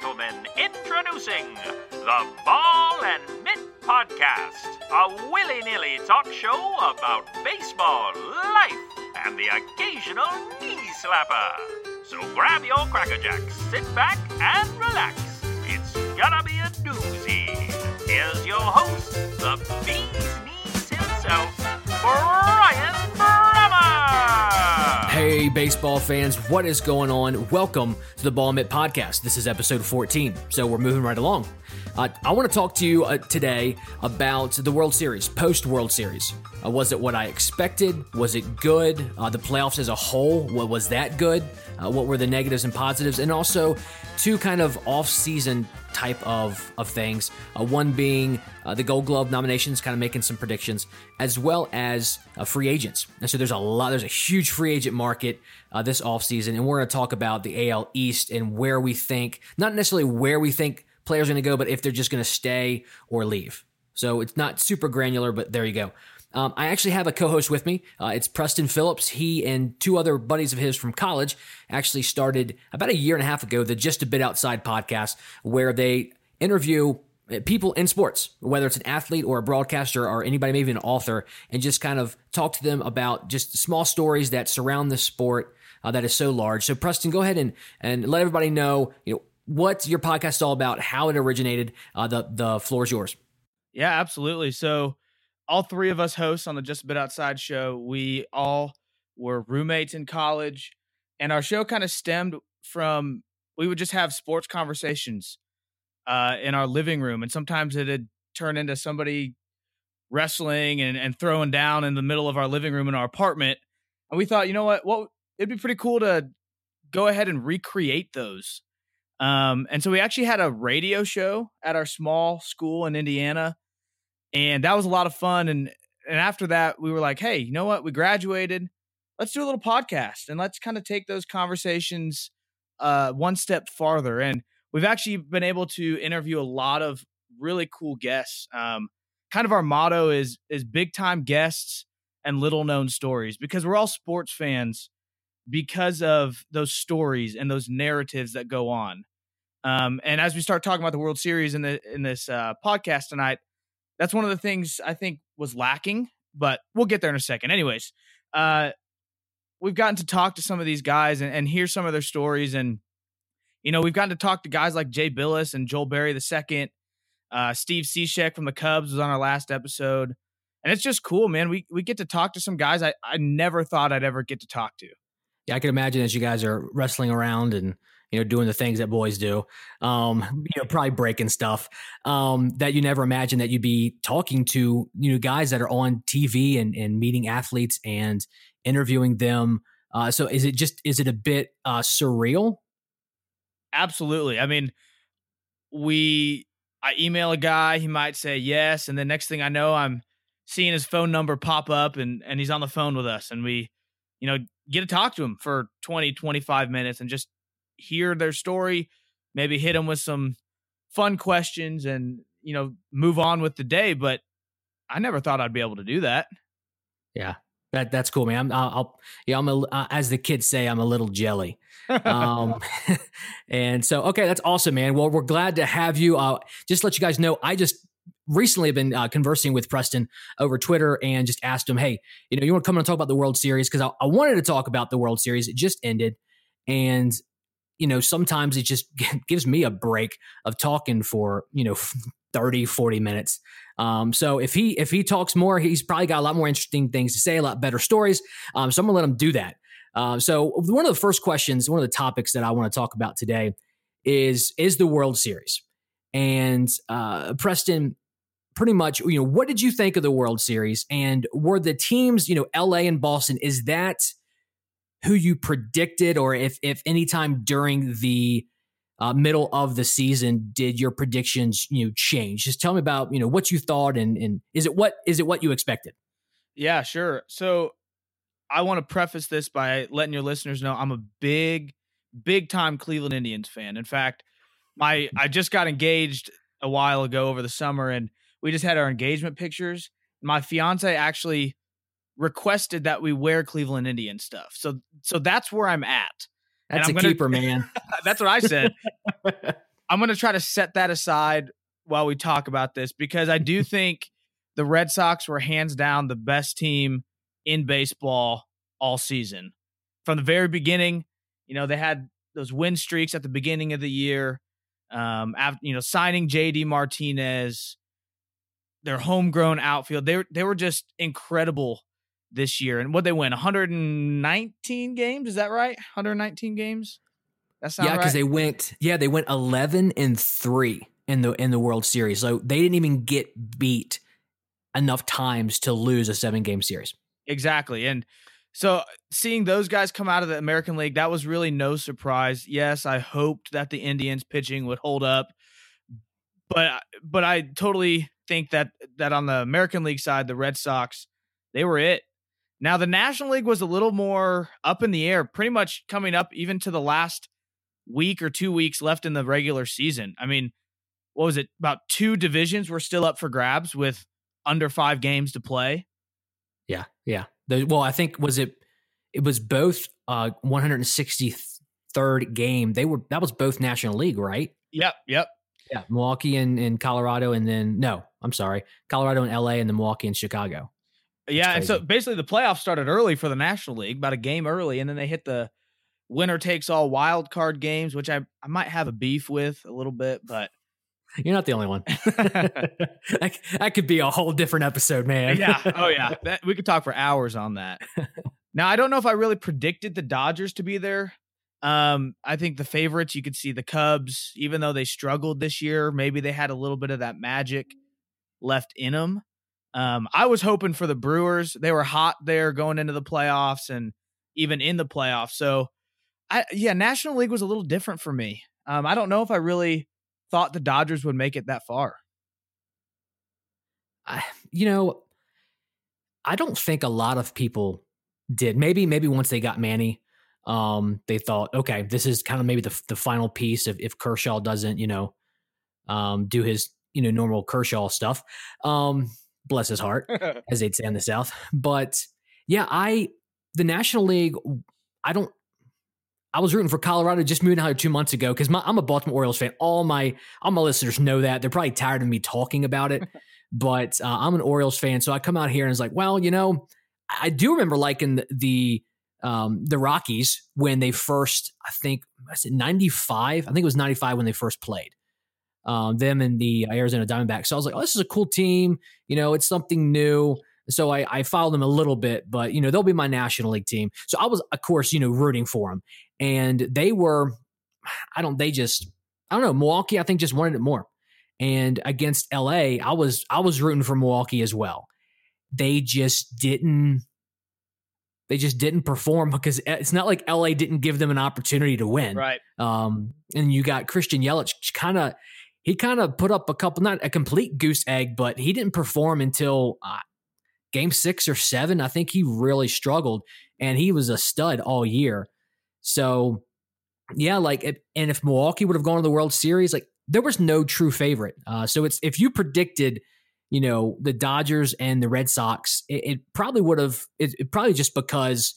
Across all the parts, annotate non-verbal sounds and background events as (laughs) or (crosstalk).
gentlemen, introducing the Ball and Mitt Podcast, a willy nilly talk show about baseball, life, and the occasional knee slapper. So grab your Cracker Jacks, sit back, and relax. It's gonna be a doozy. Here's your host, the bee's knees himself, Brian. Baseball fans, what is going on? Welcome to the Ball Mitt Podcast. This is episode 14, so we're moving right along. Uh, I want to talk to you uh, today about the World Series, post World Series. Uh, was it what I expected? Was it good? Uh, the playoffs as a whole, what was that good? Uh, what were the negatives and positives? And also, two kind of off season type of, of things. Uh, one being uh, the Gold Glove nominations, kind of making some predictions, as well as uh, free agents. And so there's a lot, there's a huge free agent market uh, this offseason. And we're going to talk about the AL East and where we think, not necessarily where we think players are going to go, but if they're just going to stay or leave. So it's not super granular, but there you go. Um, I actually have a co-host with me. Uh, it's Preston Phillips. He and two other buddies of his from college actually started about a year and a half ago the Just a Bit Outside podcast, where they interview uh, people in sports, whether it's an athlete or a broadcaster or anybody, maybe an author, and just kind of talk to them about just small stories that surround the sport uh, that is so large. So, Preston, go ahead and and let everybody know, you know, what your podcast is all about, how it originated. Uh, the the floor is yours. Yeah, absolutely. So all three of us hosts on the Just a Bit Outside show, we all were roommates in college, and our show kind of stemmed from we would just have sports conversations uh, in our living room, and sometimes it'd turn into somebody wrestling and, and throwing down in the middle of our living room in our apartment. And we thought, you know what? Well, it'd be pretty cool to go ahead and recreate those. Um, and so we actually had a radio show at our small school in Indiana and that was a lot of fun. And and after that, we were like, hey, you know what? We graduated. Let's do a little podcast and let's kind of take those conversations uh, one step farther. And we've actually been able to interview a lot of really cool guests. Um, kind of our motto is is big time guests and little known stories because we're all sports fans because of those stories and those narratives that go on. Um, and as we start talking about the World Series in the in this uh, podcast tonight, that's one of the things I think was lacking, but we'll get there in a second. Anyways, uh, we've gotten to talk to some of these guys and, and hear some of their stories. And, you know, we've gotten to talk to guys like Jay Bilas and Joel Berry the second. Uh, Steve Cishek from the Cubs was on our last episode. And it's just cool, man. We we get to talk to some guys I, I never thought I'd ever get to talk to. Yeah, I can imagine as you guys are wrestling around and you know, doing the things that boys do, um, (laughs) you know, probably breaking stuff um, that you never imagined that you'd be talking to, you know, guys that are on TV and, and meeting athletes and interviewing them. Uh, so is it just, is it a bit uh, surreal? Absolutely. I mean, we, I email a guy, he might say yes. And the next thing I know, I'm seeing his phone number pop up and, and he's on the phone with us. And we, you know, get to talk to him for 20, 25 minutes and just hear their story, maybe hit them with some fun questions and, you know, move on with the day. But I never thought I'd be able to do that. Yeah. That, that's cool, man. I'm, I'll, yeah, I'm a, uh, as the kids say, I'm a little jelly. um, (laughs) (laughs) and so, okay, that's awesome, man. Well, we're glad to have you. Uh, just let you guys know, I just recently have been uh, conversing with Preston over Twitter and just asked him, hey, you know, you want to come and talk about the World Series? Because I, I, wanted to talk about the World Series. It just ended. And you know, sometimes it just (laughs) gives me a break of talking for, you know, (laughs) 30, 40 minutes. Um, so if he if he talks more, he's probably got a lot more interesting things to say, a lot better stories. Um, so I'm gonna let him do that. Uh, so one of the first questions, one of the topics that I want to talk about today is is the World Series. And uh, Preston, pretty much, you know, what did you think of the World Series? And were the teams, you know, LA and Boston, is that who you predicted, or if if any time during the uh, middle of the season did your predictions you know change? Just tell me about you know what you thought and and is it what is it what you expected? Yeah, sure. So I want to preface this by letting your listeners know I'm a big, big time Cleveland Indians fan. In fact, my I just got engaged a while ago over the summer, and we just had our engagement pictures. My fiance actually requested that we wear Cleveland Indian stuff. So so that's where I'm at. That's a gonna, keeper, man. (laughs) that's what I said. (laughs) I'm going to try to set that aside while we talk about this because I do (laughs) think the Red Sox were hands down the best team in baseball all season. From the very beginning, you know, they had those win streaks at the beginning of the year. Um, after, you know, signing JD Martinez, their homegrown outfield, they they were just incredible this year. And what they win 119 games, is that right? 119 games? That sounds yeah, because right? they went yeah, they went 11 and 3 in the in the World Series. So they didn't even get beat enough times to lose a seven game series. Exactly. And so seeing those guys come out of the American League, that was really no surprise. Yes, I hoped that the Indians pitching would hold up. But but I totally think that that on the American League side, the Red Sox, they were it. Now the National League was a little more up in the air, pretty much coming up even to the last week or two weeks left in the regular season. I mean, what was it? About two divisions were still up for grabs with under five games to play. Yeah, yeah. The, well, I think was it. It was both uh 163rd game. They were that was both National League, right? Yep, yep. Yeah, Milwaukee and, and Colorado, and then no, I'm sorry, Colorado and LA, and then Milwaukee and Chicago. Yeah, and so basically the playoffs started early for the National League, about a game early, and then they hit the winner takes all wild card games, which I I might have a beef with a little bit, but you're not the only one. (laughs) (laughs) that, that could be a whole different episode, man. yeah. Oh (laughs) yeah. That, we could talk for hours on that. now I don't know if I really predicted the Dodgers to be there. Um, I think the favorites you could see the Cubs, even though they struggled this year, maybe they had a little bit of that magic left in them. Um, I was hoping for the Brewers. They were hot there going into the playoffs and even in the playoffs. So, I yeah, National League was a little different for me. Um, I don't know if I really thought the Dodgers would make it that far. I, you know, I don't think a lot of people did. Maybe, maybe once they got Manny, um, they thought, okay, this is kind of maybe the the final piece. If if Kershaw doesn't, you know, um, do his you know normal Kershaw stuff, um, bless his heart, (laughs) as they'd say in the South. But yeah, I the National League, I don't I was rooting for Colorado just moving out here two months ago because I'm a Baltimore Orioles fan. All my all my listeners know that. They're probably tired of me talking about it, (laughs) but uh, I'm an Orioles fan. So I come out here and it's like, well, you know, I do remember liking the, the um, the Rockies when they first, I think, was it 95? I think it was 95 when they first played. Um, them and the Arizona Diamondbacks. So I was like, oh, this is a cool team. You know, it's something new. So I, I followed them a little bit, but you know they'll be my National League team. So I was, of course, you know rooting for them, and they were, I don't, they just, I don't know, Milwaukee. I think just wanted it more, and against LA, I was I was rooting for Milwaukee as well. They just didn't. They just didn't perform because it's not like LA didn't give them an opportunity to win. Right. Um, and you got Christian Yelich kind of he kind of put up a couple, not a complete goose egg, but he didn't perform until uh, game six or seven, I think he really struggled and he was a stud all year. So, yeah, like, and if Milwaukee would have gone to the World Series, like, there was no true favorite. Uh, so it's if you predicted, you know, the Dodgers and the Red Sox, it, it probably would have. It, it probably just because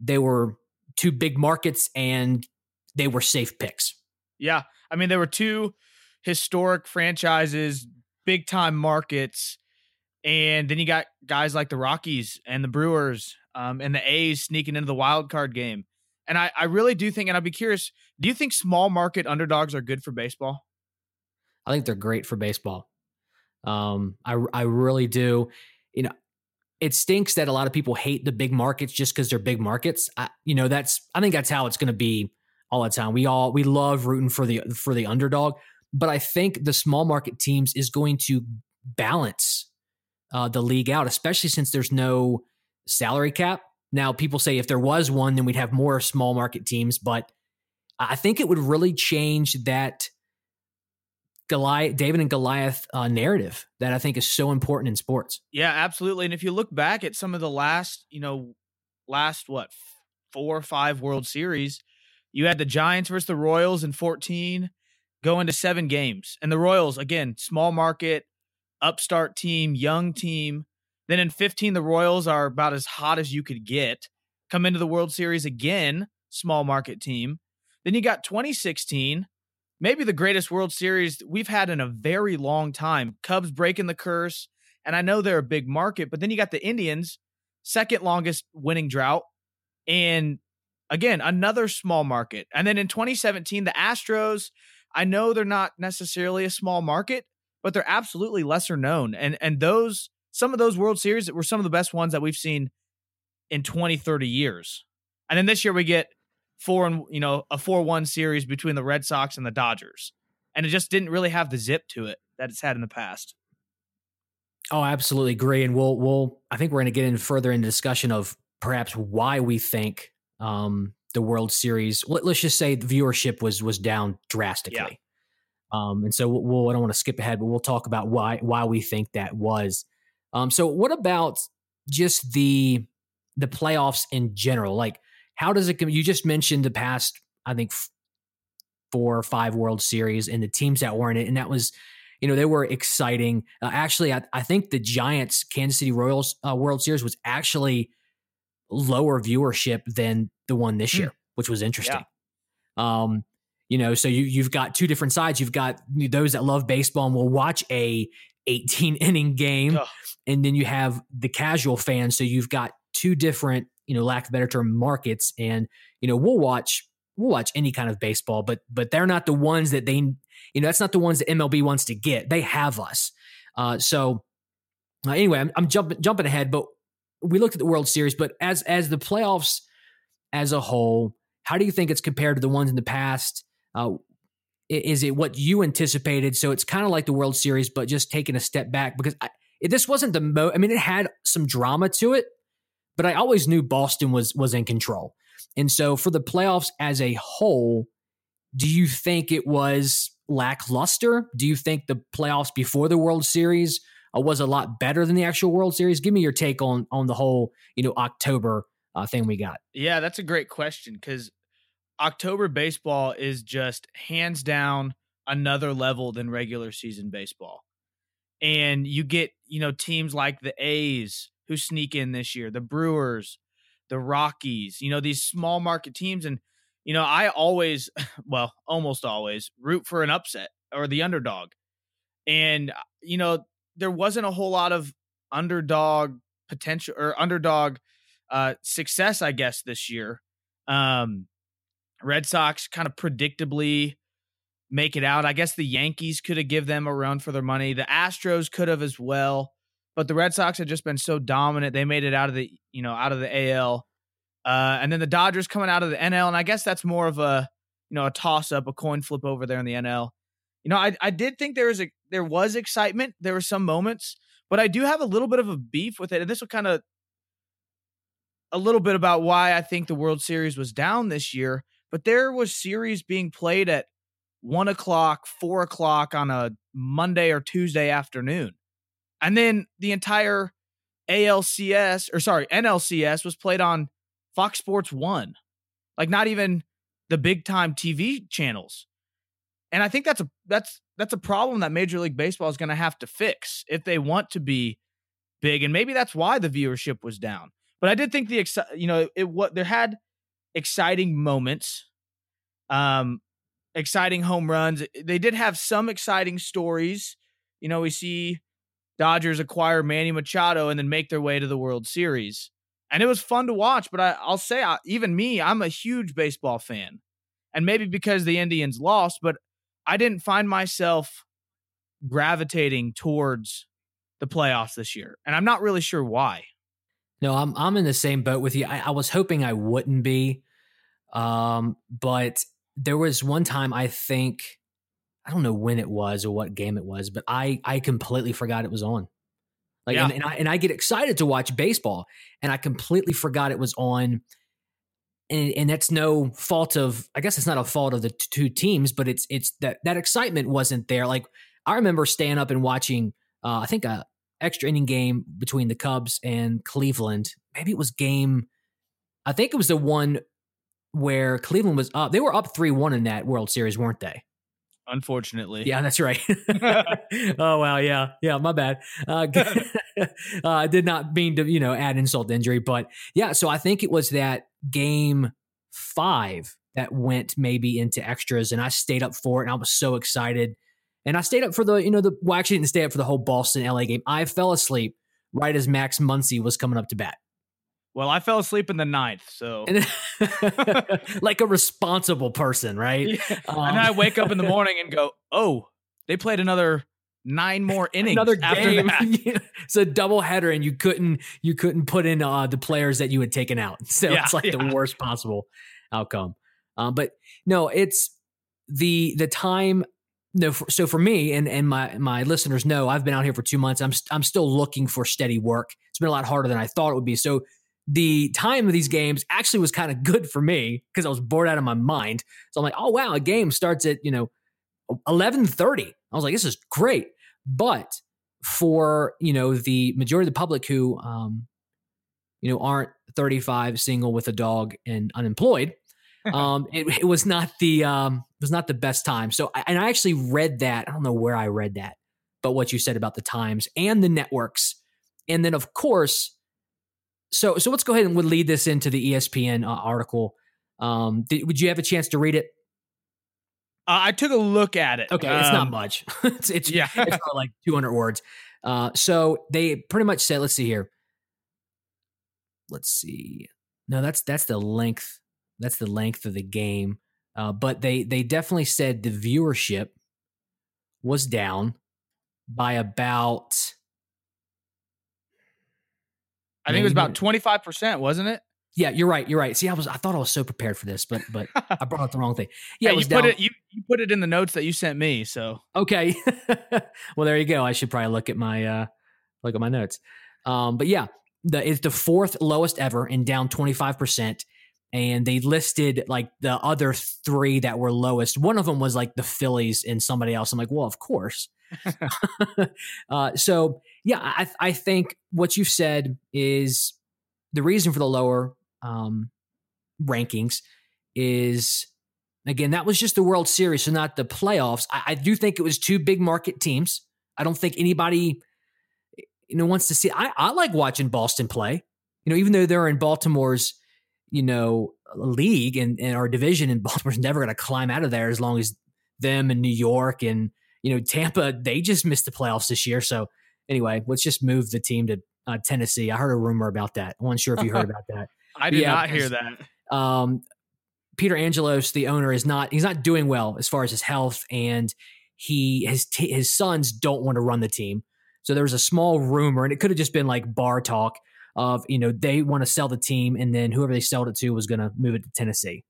they were two big markets and they were safe picks. Yeah, I mean, there were two historic franchises, big time markets and then you got guys like the Rockies and the Brewers um, and the A's sneaking into the wild card game. And I, I really do think, and I'd be curious, do you think small market underdogs are good for baseball? I think they're great for baseball. Um, I, I really do. You know, it stinks that a lot of people hate the big markets just because they're big markets. I, you know, that's I think that's how it's going to be all the time. We all we love rooting for the for the underdog, but I think the small market teams is going to balance uh, the league out, especially since there's no salary cap. Now, people say if there was one, then we'd have more small market teams, but I think it would really change that Goliath, David and Goliath uh, narrative that I think is so important in sports. Yeah, absolutely. And if you look back at some of the last, you know, last what four or five World Series, you had the Giants versus the Royals in 14 going to seven games. And the Royals, again, small market, upstart team, young team. Then in 15, the Royals are about as hot as you could get. Come into the World Series again, small market team. Then you got 2016, maybe the greatest World Series we've had in a very long time. Cubs breaking the curse, and I know they're a big market, but then you got the Indians, second longest winning drought, and again another small market. And then in 2017, the Astros. I know they're not necessarily a small market, but they're absolutely lesser known. And and those some of those World Series were some of the best ones that we've seen in 20, 30 years. And then this year we get four and you know a four one series between the Red Sox and the Dodgers, and it just didn't really have the zip to it that it's had in the past. Oh, absolutely agree, and we'll we'll I think we're going to get in further into discussion of perhaps why we think um, the World Series. Let, us just say the viewership was was down drastically. Yeah. Um, and so we'll, I don't want to skip ahead, but we'll talk about why why we think that was. Um, so what about just the the playoffs in general? Like how does it? You just mentioned the past, I think, four or five World Series and the teams that were in it, and that was, you know, they were exciting. Uh, actually, I, I, think the Giants Kansas City Royals uh, World Series was actually lower viewership than the one this hmm. year, which was interesting. Yeah. Um, you know, so you you've got two different sides. You've got those that love baseball and will watch a 18 (laughs) inning game, Ugh. and then you have the casual fans. So you've got two different you know, lack of better term, markets. And you know, we'll watch we'll watch any kind of baseball, but but they're not the ones that they you know that's not the ones that MLB wants to get. They have us. Uh, so uh, anyway, I'm, I'm jumping jumping ahead, but we looked at the World Series. But as as the playoffs as a whole, how do you think it's compared to the ones in the past? Uh, is it what you anticipated? So it's kind of like the World Series, but just taking a step back because I, this wasn't the mo. I mean, it had some drama to it, but I always knew Boston was was in control. And so for the playoffs as a whole, do you think it was lackluster? Do you think the playoffs before the World Series uh, was a lot better than the actual World Series? Give me your take on on the whole, you know, October uh, thing we got. Yeah, that's a great question because October baseball is just hands down another level than regular season baseball. And you get, you know, teams like the A's who sneak in this year, the Brewers, the Rockies, you know, these small market teams. And, you know, I always, (laughs) well, almost always root for an upset or the underdog. And, uh, you know, there wasn't a whole lot of underdog potential or underdog uh, success, I guess, this year. Um, Red Sox kind of predictably make it out. I guess the Yankees could have give them a run for their money. The Astros could have as well. But the Red Sox had just been so dominant; they made it out of the you know out of the AL, uh, and then the Dodgers coming out of the NL, and I guess that's more of a you know a toss up, a coin flip over there in the NL. You know, I I did think there was a there was excitement, there were some moments, but I do have a little bit of a beef with it, and this will kind of a little bit about why I think the World Series was down this year. But there was series being played at one o'clock, four o'clock on a Monday or Tuesday afternoon. And then the entire ALCS or sorry, NLCS was played on Fox Sports 1. Like not even the big time TV channels. And I think that's a that's that's a problem that Major League Baseball is going to have to fix if they want to be big and maybe that's why the viewership was down. But I did think the you know, it what there had exciting moments. Um exciting home runs. They did have some exciting stories. You know, we see Dodgers acquire Manny Machado and then make their way to the World Series. And it was fun to watch, but I, will say, I, even me, I'm a huge baseball fan. And maybe because the Indians lost, but I didn't find myself gravitating towards the playoffs this year. And I'm not really sure why. No, I'm I'm in the same boat with you. I, I was hoping I wouldn't be. Um, but there was one time I think I don't know when it was or what game it was, but I I completely forgot it was on. Like yeah. and, and I and I get excited to watch baseball, and I completely forgot it was on. And, and that's no fault of I guess it's not a fault of the t- two teams, but it's it's that that excitement wasn't there. Like I remember staying up and watching uh, I think a extra inning game between the Cubs and Cleveland. Maybe it was game I think it was the one where Cleveland was up. They were up 3-1 in that World Series, weren't they? Unfortunately. Yeah, that's right. (laughs) (laughs) oh wow, yeah, yeah, my bad. Uh, (laughs) I uh, did not mean to, you know, add insult to injury, but yeah. So I think it was that game five that went maybe into extras, and I stayed up for it, and I was so excited. And I stayed up for the, you know, the well, actually didn't stay up for the whole Boston LA game. I fell asleep right as Max Muncy was coming up to bat. Well, I fell asleep in the ninth, so (laughs) like a responsible person, right? Yeah. Um, and I wake up in the morning and go, "Oh, they played another nine more (laughs) innings. Another game. (laughs) it's a double header, and you couldn't you couldn't put in uh, the players that you had taken out. So yeah, it's like yeah. the worst possible outcome. Um, but no, it's the the time. No, for, so for me and and my my listeners know I've been out here for two months. I'm I'm still looking for steady work. It's been a lot harder than I thought it would be. So the time of these games actually was kind of good for me because I was bored out of my mind. So I'm like, oh wow, a game starts at you know 11:30. I was like, this is great. But for you know the majority of the public who um, you know aren't 35, single with a dog and unemployed, (laughs) um, it, it, was not the um, it was not the best time. So and I actually read that. I don't know where I read that, but what you said about the times and the networks, and then of course so so let's go ahead and would lead this into the ESPN uh, article. Um, did, would you have a chance to read it? Uh, I took a look at it. Okay, um, it's not um, much. (laughs) it's, it's yeah, it's like (laughs) 200 words. Uh, so they pretty much said, let's see here. Let's see. No, that's that's the length. That's the length of the game. Uh, but they they definitely said the viewership was down by about I think it was about twenty five percent, wasn't it? Yeah, you're right. You're right. See, I was I thought I was so prepared for this, but but (laughs) I brought up the wrong thing. Yeah, you put down. it you, you put it in the notes that you sent me. So okay, (laughs) well there you go. I should probably look at my uh look at my notes. Um, but yeah, the it's the fourth lowest ever and down twenty five percent. And they listed like the other three that were lowest. One of them was like the Phillies and somebody else. I'm like, well, of course. (laughs) (laughs) uh, so yeah, I, I think what you've said is the reason for the lower um, rankings is again that was just the World Series, so not the playoffs. I, I, do think it was two big market teams. I don't think anybody you know wants to see. I, I like watching Boston play. You know, even though they're in Baltimore's you know league and, and our division, and (laughs) Baltimore's never going to climb out of there as long as them and New York and you know, Tampa, they just missed the playoffs this year. So anyway, let's just move the team to uh, Tennessee. I heard a rumor about that. I wasn't sure if you heard (laughs) about that. I did yeah, not hear that. Um, Peter Angelos, the owner, is not he's not doing well as far as his health, and he his t- his sons don't want to run the team. So there was a small rumor, and it could have just been like bar talk of you know they want to sell the team, and then whoever they sold it to was going to move it to Tennessee.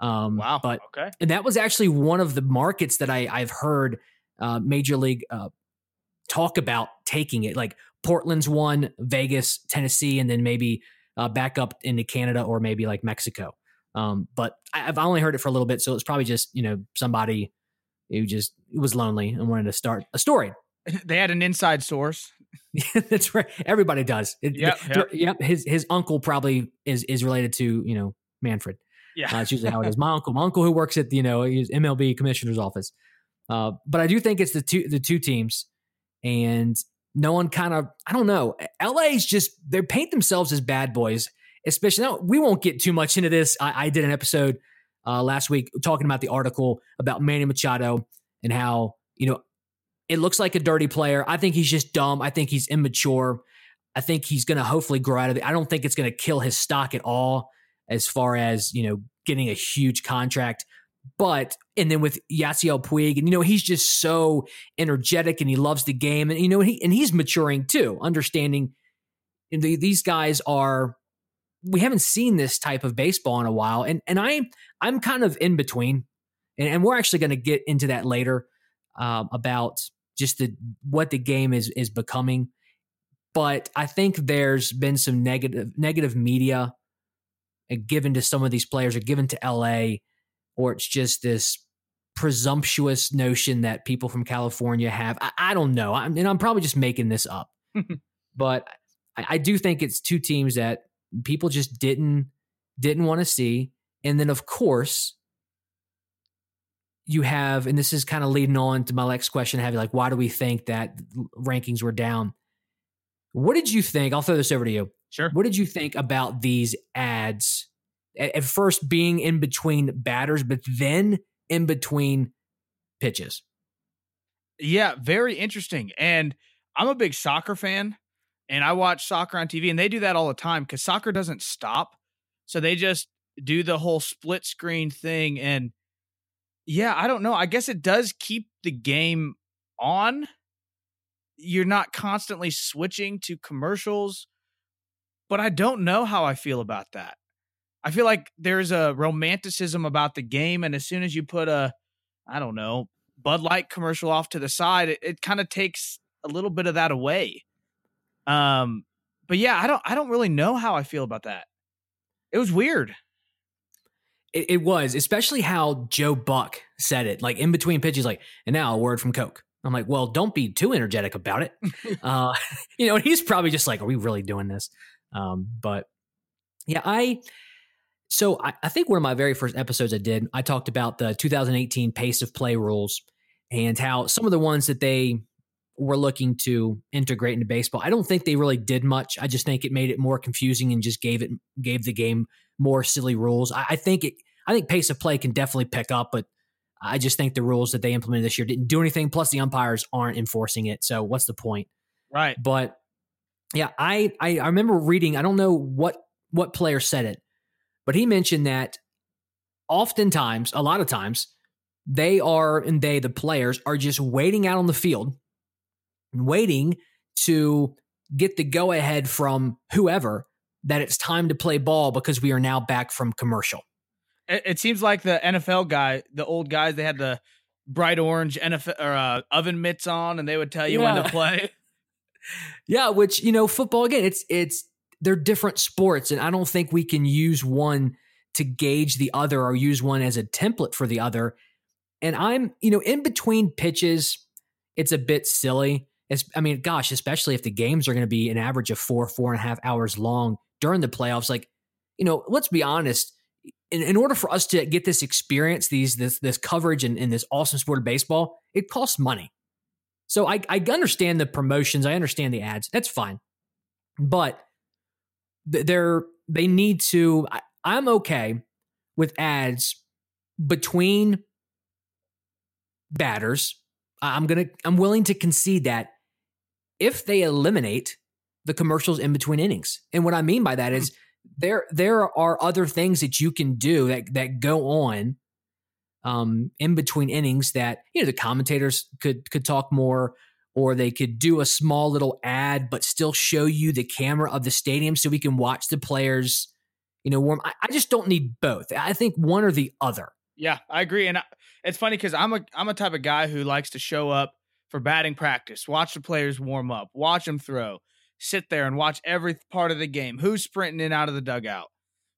Um, wow. But okay, and that was actually one of the markets that I I've heard uh, major league uh, talk about taking it. Like Portland's one, Vegas, Tennessee, and then maybe uh, back up into Canada or maybe like Mexico. Um, but I've only heard it for a little bit, so it's probably just you know somebody who just was lonely and wanted to start a story. (laughs) They had an inside source. (laughs) That's right. Everybody does. It, yep, yep. yep. His his uncle probably is is related to you know Manfred. Yeah, uh, that's usually how it is. (laughs) My uncle, my uncle who works at you know MLB commissioner's office. Uh, but I do think it's the two the two teams, and no one kind of I don't know. LA's just they paint themselves as bad boys, especially now. We won't get too much into this. I, I did an episode uh, last week talking about the article about Manny Machado and how you know it looks like a dirty player. I think he's just dumb. I think he's immature. I think he's going to hopefully grow out of it. I don't think it's going to kill his stock at all as far as you know getting a huge contract. But and then with Yasiel Puig, and you know he's just so energetic and he loves the game, and you know he and he's maturing too, understanding. The, these guys are we haven't seen this type of baseball in a while, and and I I'm kind of in between, and, and we're actually going to get into that later um, about just the what the game is is becoming. But I think there's been some negative negative media uh, given to some of these players or given to LA or it's just this presumptuous notion that people from California have. I, I don't know. I'm, and I'm probably just making this up. (laughs) but I, I do think it's two teams that people just didn't didn't want to see. And then of course, you have, and this is kind of leading on to my next question, have you like, why do we think that rankings were down? What did you think? I'll throw this over to you. Sure. What did you think about these ads at, at first being in between batters, but then in between pitches. Yeah, very interesting. And I'm a big soccer fan and I watch soccer on TV and they do that all the time because soccer doesn't stop. So they just do the whole split screen thing. And yeah, I don't know. I guess it does keep the game on. You're not constantly switching to commercials, but I don't know how I feel about that. I feel like there's a romanticism about the game. And as soon as you put a, I don't know, Bud Light commercial off to the side, it, it kind of takes a little bit of that away. Um, but yeah, I don't I don't really know how I feel about that. It was weird. It, it was, especially how Joe Buck said it, like in between pitches, like, and now a word from Coke. I'm like, well, don't be too energetic about it. (laughs) uh, (laughs) you know, he's probably just like, are we really doing this? Um, but yeah, I so I, I, think one of my very first episodes I did, I talked about the 2018 pace of play rules and how some of the ones that they were looking to integrate into baseball. I don't think they really did much. I just think it made it more confusing and just gave it gave the game more silly rules. I, I think it. I think pace of play can definitely pick up, but I just think the rules that they implemented this year didn't do anything. Plus, the umpires aren't enforcing it. So, what's the point? Right. But yeah, I I, I remember reading. I don't know what what player said it, but he mentioned that oftentimes, a lot of times, they are and they the players are just waiting out on the field waiting to get the go ahead from whoever that it's time to play ball because we are now back from commercial. It, it seems like the NFL guy, the old guys, they had the bright orange NFL or uh, oven mitts on, and they would tell you yeah. when to play. (laughs) yeah, which you know, football again, it's it's they're different sports, and I don't think we can use one to gauge the other or use one as a template for the other. And I'm, you know, in between pitches, it's a bit silly. It's, I mean, gosh, especially if the games are going to be an average of four, four and a half hours long during the playoffs. Like, you know, let's be honest. In, in order for us to get this experience, these this this coverage and, and this awesome sport of baseball, it costs money. So I, I understand the promotions, I understand the ads. That's fine, but they're they need to. I, I'm okay with ads between batters. I'm gonna I'm willing to concede that if they eliminate the commercials in between innings. And what I mean by that is there there are other things that you can do that that go on um, in between innings that you know the commentators could could talk more or they could do a small little ad but still show you the camera of the stadium so we can watch the players you know warm I, I just don't need both i think one or the other yeah i agree and I, it's funny because i'm a i'm a type of guy who likes to show up for batting practice. Watch the players warm up, watch them throw, sit there and watch every part of the game. Who's sprinting in out of the dugout?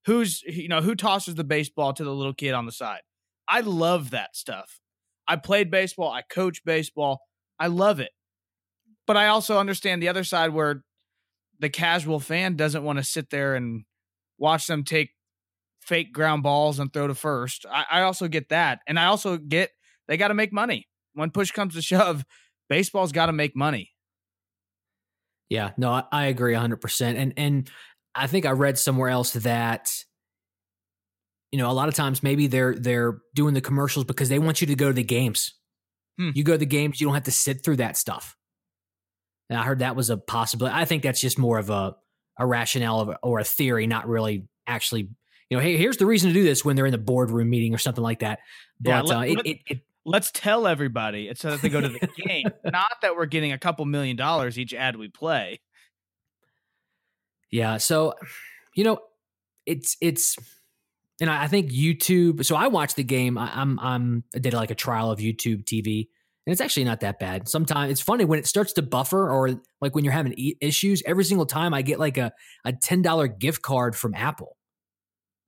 Who's, you know, who tosses the baseball to the little kid on the side? I love that stuff. I played baseball, I coach baseball. I love it. But I also understand the other side where the casual fan doesn't want to sit there and watch them take fake ground balls and throw to first. I, I also get that. And I also get they got to make money. When push comes to shove, baseball's got to make money. Yeah, no, I, I agree 100%. And and I think I read somewhere else that you know, a lot of times maybe they're they're doing the commercials because they want you to go to the games. Hmm. You go to the games, you don't have to sit through that stuff. And I heard that was a possibility. I think that's just more of a a rationale of, or a theory, not really actually. You know, hey, here's the reason to do this when they're in the boardroom meeting or something like that. But yeah, let, uh, it, it, it, let's tell everybody it's so that they go to the (laughs) game, not that we're getting a couple million dollars each ad we play. Yeah, so you know, it's it's and I think YouTube. So I watched the game. I, am I'm I did like a trial of YouTube TV, and it's actually not that bad. Sometimes it's funny when it starts to buffer, or like when you're having issues. Every single time I get like a a ten dollar gift card from Apple.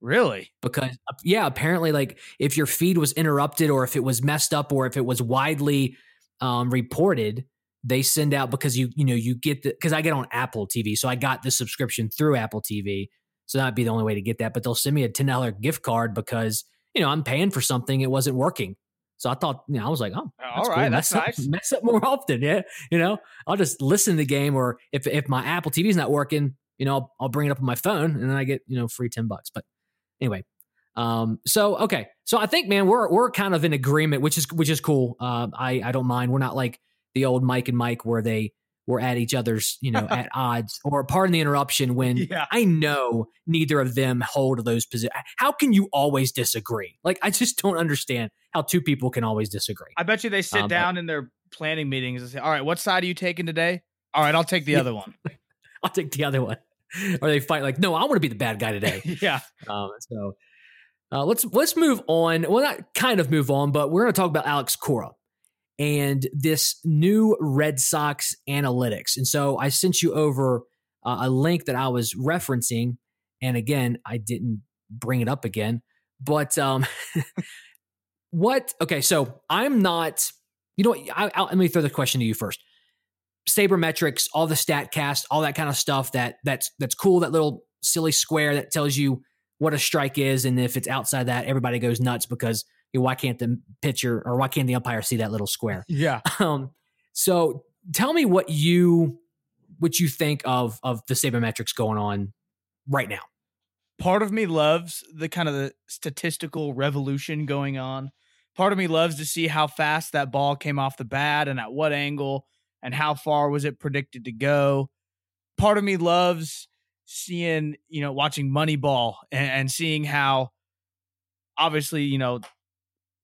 Really? Because yeah, apparently, like if your feed was interrupted or if it was messed up or if it was widely um, reported, they send out because you you know you get the because I get on Apple TV, so I got the subscription through Apple TV, so that'd be the only way to get that. But they'll send me a ten dollar gift card because you know I'm paying for something it wasn't working. So I thought, you know, I was like, oh, all right, cool. that's mess nice. Up, (laughs) mess up more often, yeah. You know, I'll just listen to the game, or if if my Apple TV is not working, you know, I'll, I'll bring it up on my phone, and then I get you know free ten bucks. But Anyway, um, so okay, so I think man, we're we're kind of in agreement, which is which is cool. Uh, I I don't mind. We're not like the old Mike and Mike where they were at each other's, you know, at (laughs) odds. Or pardon the interruption. When Yeah. I know neither of them hold those positions. How can you always disagree? Like I just don't understand how two people can always disagree. I bet you they sit Um, but- down in their planning meetings and say, "All right, what side are you taking today? All right, I'll take the other one." (laughs) I'll take the other one. (laughs) Or they fight like, no, I want to be the bad guy today. (laughs) yeah, Um, so uh, let's let's move on. Well, not kind of move on, but we're going to talk about Alex Cora and this new Red Sox analytics. And so I sent you over uh, a link that I was referencing, and again, I didn't bring it up again. But um, (laughs) what? Okay, so I'm not. You know, I, I, let me throw the question to you first. Sabermetrics, all the Statcast, all that kind of stuff. That that's that's cool. That little silly square that tells you what a strike is, and if it's outside that, everybody goes nuts because you know, why can't the pitcher or why can't the umpire see that little square? yeah. (laughs) Um, so tell me what you what you think of of the sabermetrics going on right now. Part of me loves the kind of the statistical revolution going on. Part of me loves to see how fast that ball came off the bat and at what angle and how far was it predicted to go. Part of me loves seeing, you know, watching Moneyball and, and seeing how obviously, you know,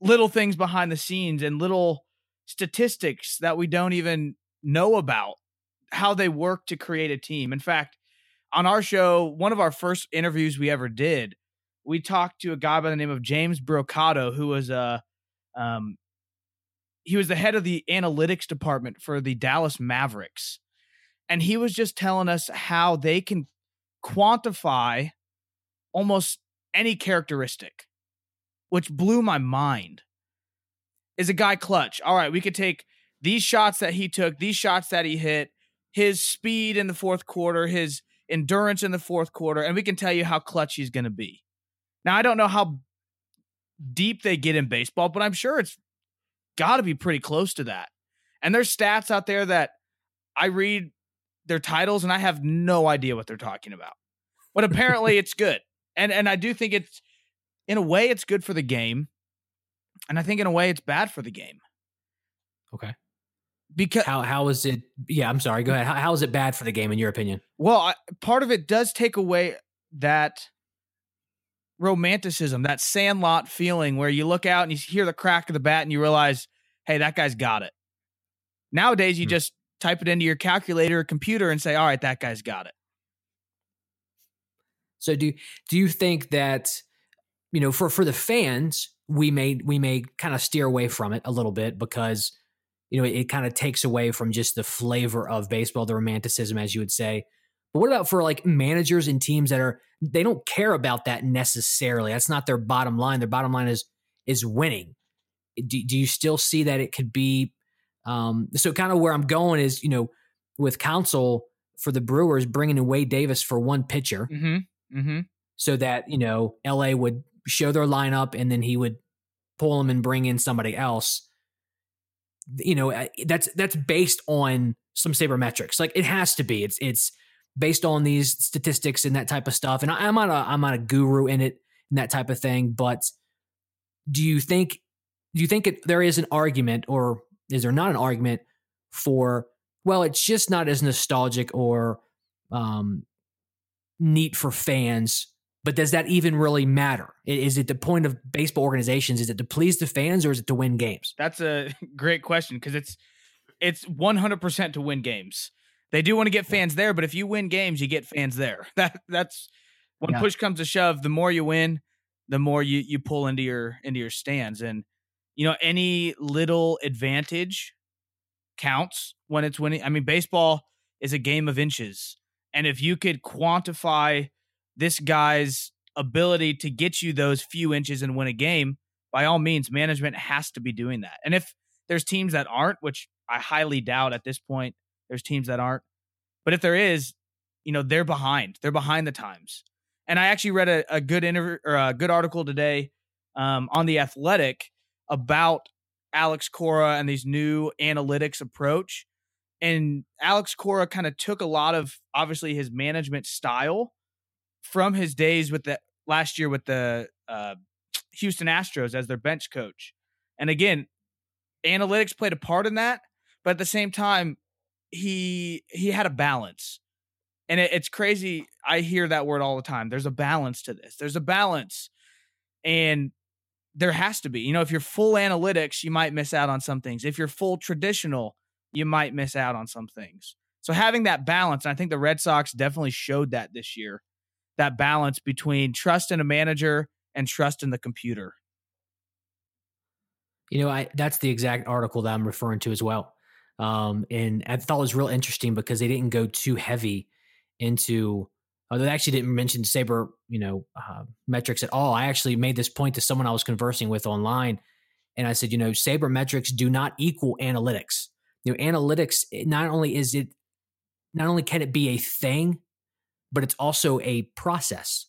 little things behind the scenes and little statistics that we don't even know about how they work to create a team. In fact, on our show, one of our first interviews we ever did, we talked to a guy by the name of James Brocato, who was a um, he was the head of the analytics department for the Dallas Mavericks, and he was just telling us how they can quantify almost any characteristic, which blew my mind. Is a guy clutch? All right, we could take these shots that he took, these shots that he hit, his speed in the fourth quarter, his endurance in the fourth quarter, and we can tell you how clutch he's going to be. Now, I don't know how deep they get in baseball, but I'm sure it's got to be pretty close to that. And there's stats out there that I read their titles and I have no idea what they're talking about. But apparently (laughs) it's good. And and I do think it's in a way it's good for the game. And I think in a way it's bad for the game. Okay. Because How how is it? Yeah, I'm sorry. Go ahead. How, how is it bad for the game in your opinion? Well, I, part of it does take away that romanticism, that sandlot feeling where you look out and you hear the crack of the bat and you realize, hey, that guy's got it. Nowadays, you Hmm. just type it into your calculator or computer and say, all right, that guy's got it. So do do you think that you know for for the fans we may we may kind of steer away from it a little bit because you know it, it kind of takes away from just the flavor of baseball, the romanticism, as you would say. But what about for like managers and teams that are they don't care about that necessarily? That's not their bottom line. Their bottom line is is winning. Do, do you still see that it could be? Um, so kind of where I'm going is you know with Counsell for the Brewers bringing in Wade Davis for one pitcher Mm-hmm. Mm-hmm. so that you know LA would show their lineup and then he would pull him and bring in somebody else. You know, that's that's based on some sabermetrics. Like it has to be. It's it's based on these statistics and that type of stuff. And I, I'm not a I'm not a guru in it and that type of thing. But do you think do you think it, there is an argument or is there not an argument for well, it's just not as nostalgic or um, neat for fans. But does that even really matter? Is it the point of baseball organizations? Is it to please the fans or is it to win games? That's a (laughs) great question because it's it's 100% to win games. They do want to get fans there, but if you win games, you get fans there. (laughs) That that's when Yeah. push comes to shove, the more you win, the more you you pull into your into your stands and you know any little advantage counts when it's winning. I mean baseball is a game of inches. And if you could quantify this guy's ability to get you those few inches and win a game, by all means, management has to be doing that. And if there's teams that aren't, which I highly doubt at this point, there's teams that aren't. But if there is, you know, they're behind. They're behind the times. And I actually read a, a good interview or a good article today um, on the Athletic about Alex Cora and these new analytics approach. And Alex Cora kind of took a lot of obviously his management style from his days with the last year with the uh, Houston Astros as their bench coach. And again, analytics played a part in that, but at the same time, he he had a balance. And it, it's crazy. I hear that word all the time. There's a balance to this. There's a balance. And there has to be. You know, if you're full analytics, you might miss out on some things. If you're full traditional, you might miss out on some things. So having that balance, and I think the Red Sox definitely showed that this year. That balance between trust in a manager and trust in the computer. You know, I that's the exact article that I'm referring to as well. Um, and I thought it was real interesting because they didn't go too heavy into. Uh, they actually didn't mention Saber, you know, uh, metrics at all. I actually made this point to someone I was conversing with online, and I said, you know, Saber metrics do not equal analytics. You know, analytics not only is it, not only can it be a thing, but it's also a process.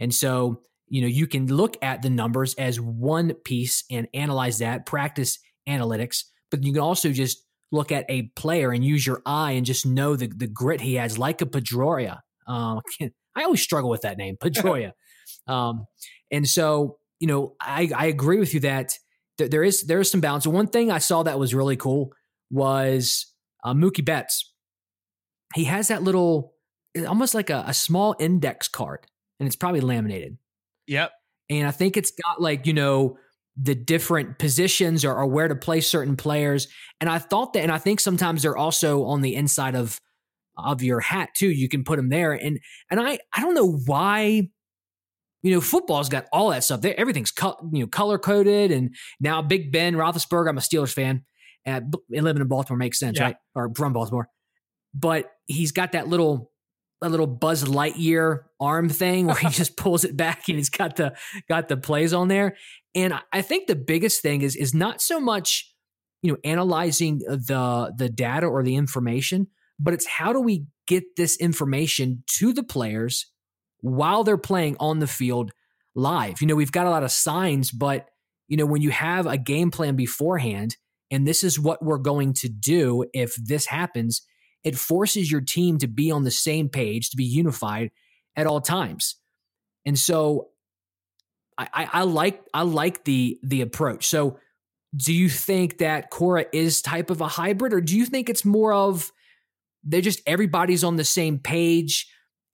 And so you know you can look at the numbers as one piece and analyze that practice analytics but you can also just look at a player and use your eye and just know the, the grit he has like a pedroia. Um, (laughs) i always struggle with that name (laughs) pedroia. Um, and so you know I, I agree with you that th- there is there is some balance. One thing i saw that was really cool was uh, mookie betts. He has that little almost like a, a small index card and it's probably laminated. Yep. And I think it's got like, you know, the different positions or, or, where to play certain players. And I thought that, and I think sometimes they're also on the inside of of your hat too. You can put them there. And and I I don't know why, you know, football's got all that stuff. Everything's co- you know color coded. And now Big Ben Roethlisberger. I'm a Steelers fan. Uh, and living in Baltimore makes sense, yeah. right? Or from Baltimore. But he's got that little a little Buzz Lightyear arm thing where he (laughs) just pulls it back and he's got the got the plays on there. And I think the biggest thing is is not so much you know analyzing the the data or the information, but it's how do we get this information to the players while they're playing on the field live. You know, we've got a lot of signs, but you know when you have a game plan beforehand and this is what we're going to do if this happens it forces your team to be on the same page, to be unified at all times. And so I, I, like I like the the approach. So do you think that Cora is type of a hybrid, or do you think it's more of they're just everybody's on the same page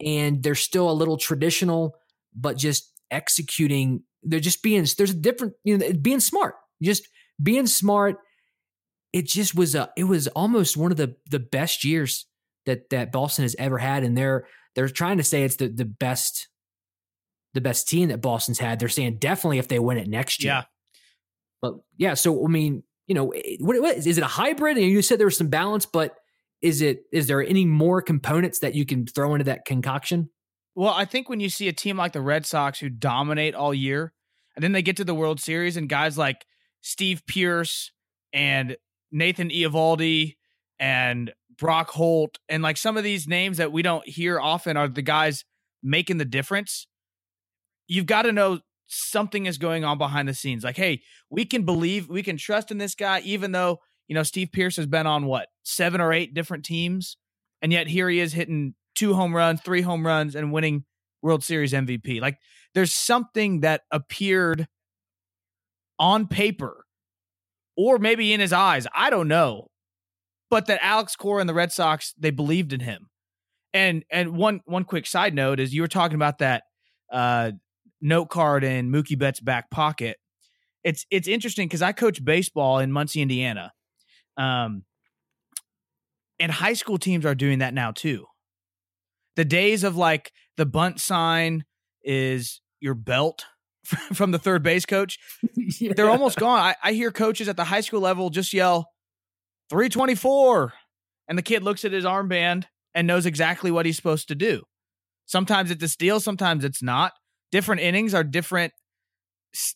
and they're still a little traditional, but just executing, they're just being there's a different, you know, being smart. Just being smart it just was a it was almost one of the the best years that that Boston has ever had, and they're they're trying to say it's the the best the best team that Boston's had. They're saying definitely if they win it next year. Yeah. But yeah, so I mean, you know, eh, what, what is it a hybrid? And you said there was some balance, but is it is there any more components that you can throw into that concoction? Well, I think when you see a team like the Red Sox who dominate all year, and then they get to the World Series, and guys like Steve Pearce and Nathan Eovaldi and Brock Holt and like some of these names that we don't hear often are the guys making the difference. You've got to know something is going on behind the scenes. Like, hey, we can believe, we can trust in this guy, even though, you know, Steve Pearce has been on what, seven or eight different teams. And yet here he is hitting two home runs, three home runs, and winning World Series MVP. Like, there's something that appeared on paper or maybe in his eyes. I don't know. But that Alex Cora and the Red Sox, they believed in him. And and one one quick side note is you were talking about that uh, note card in Mookie Betts' back pocket. It's it's interesting because I coach baseball in Muncie, Indiana. Um, and high school teams are doing that now too. The days of like the bunt sign is your belt (laughs) from the third base coach. (laughs) yeah. They're almost gone. I, I hear coaches at the high school level just yell 324 and the kid looks at his armband and knows exactly what he's supposed to do. Sometimes it's a steal, sometimes it's not. Different innings are different,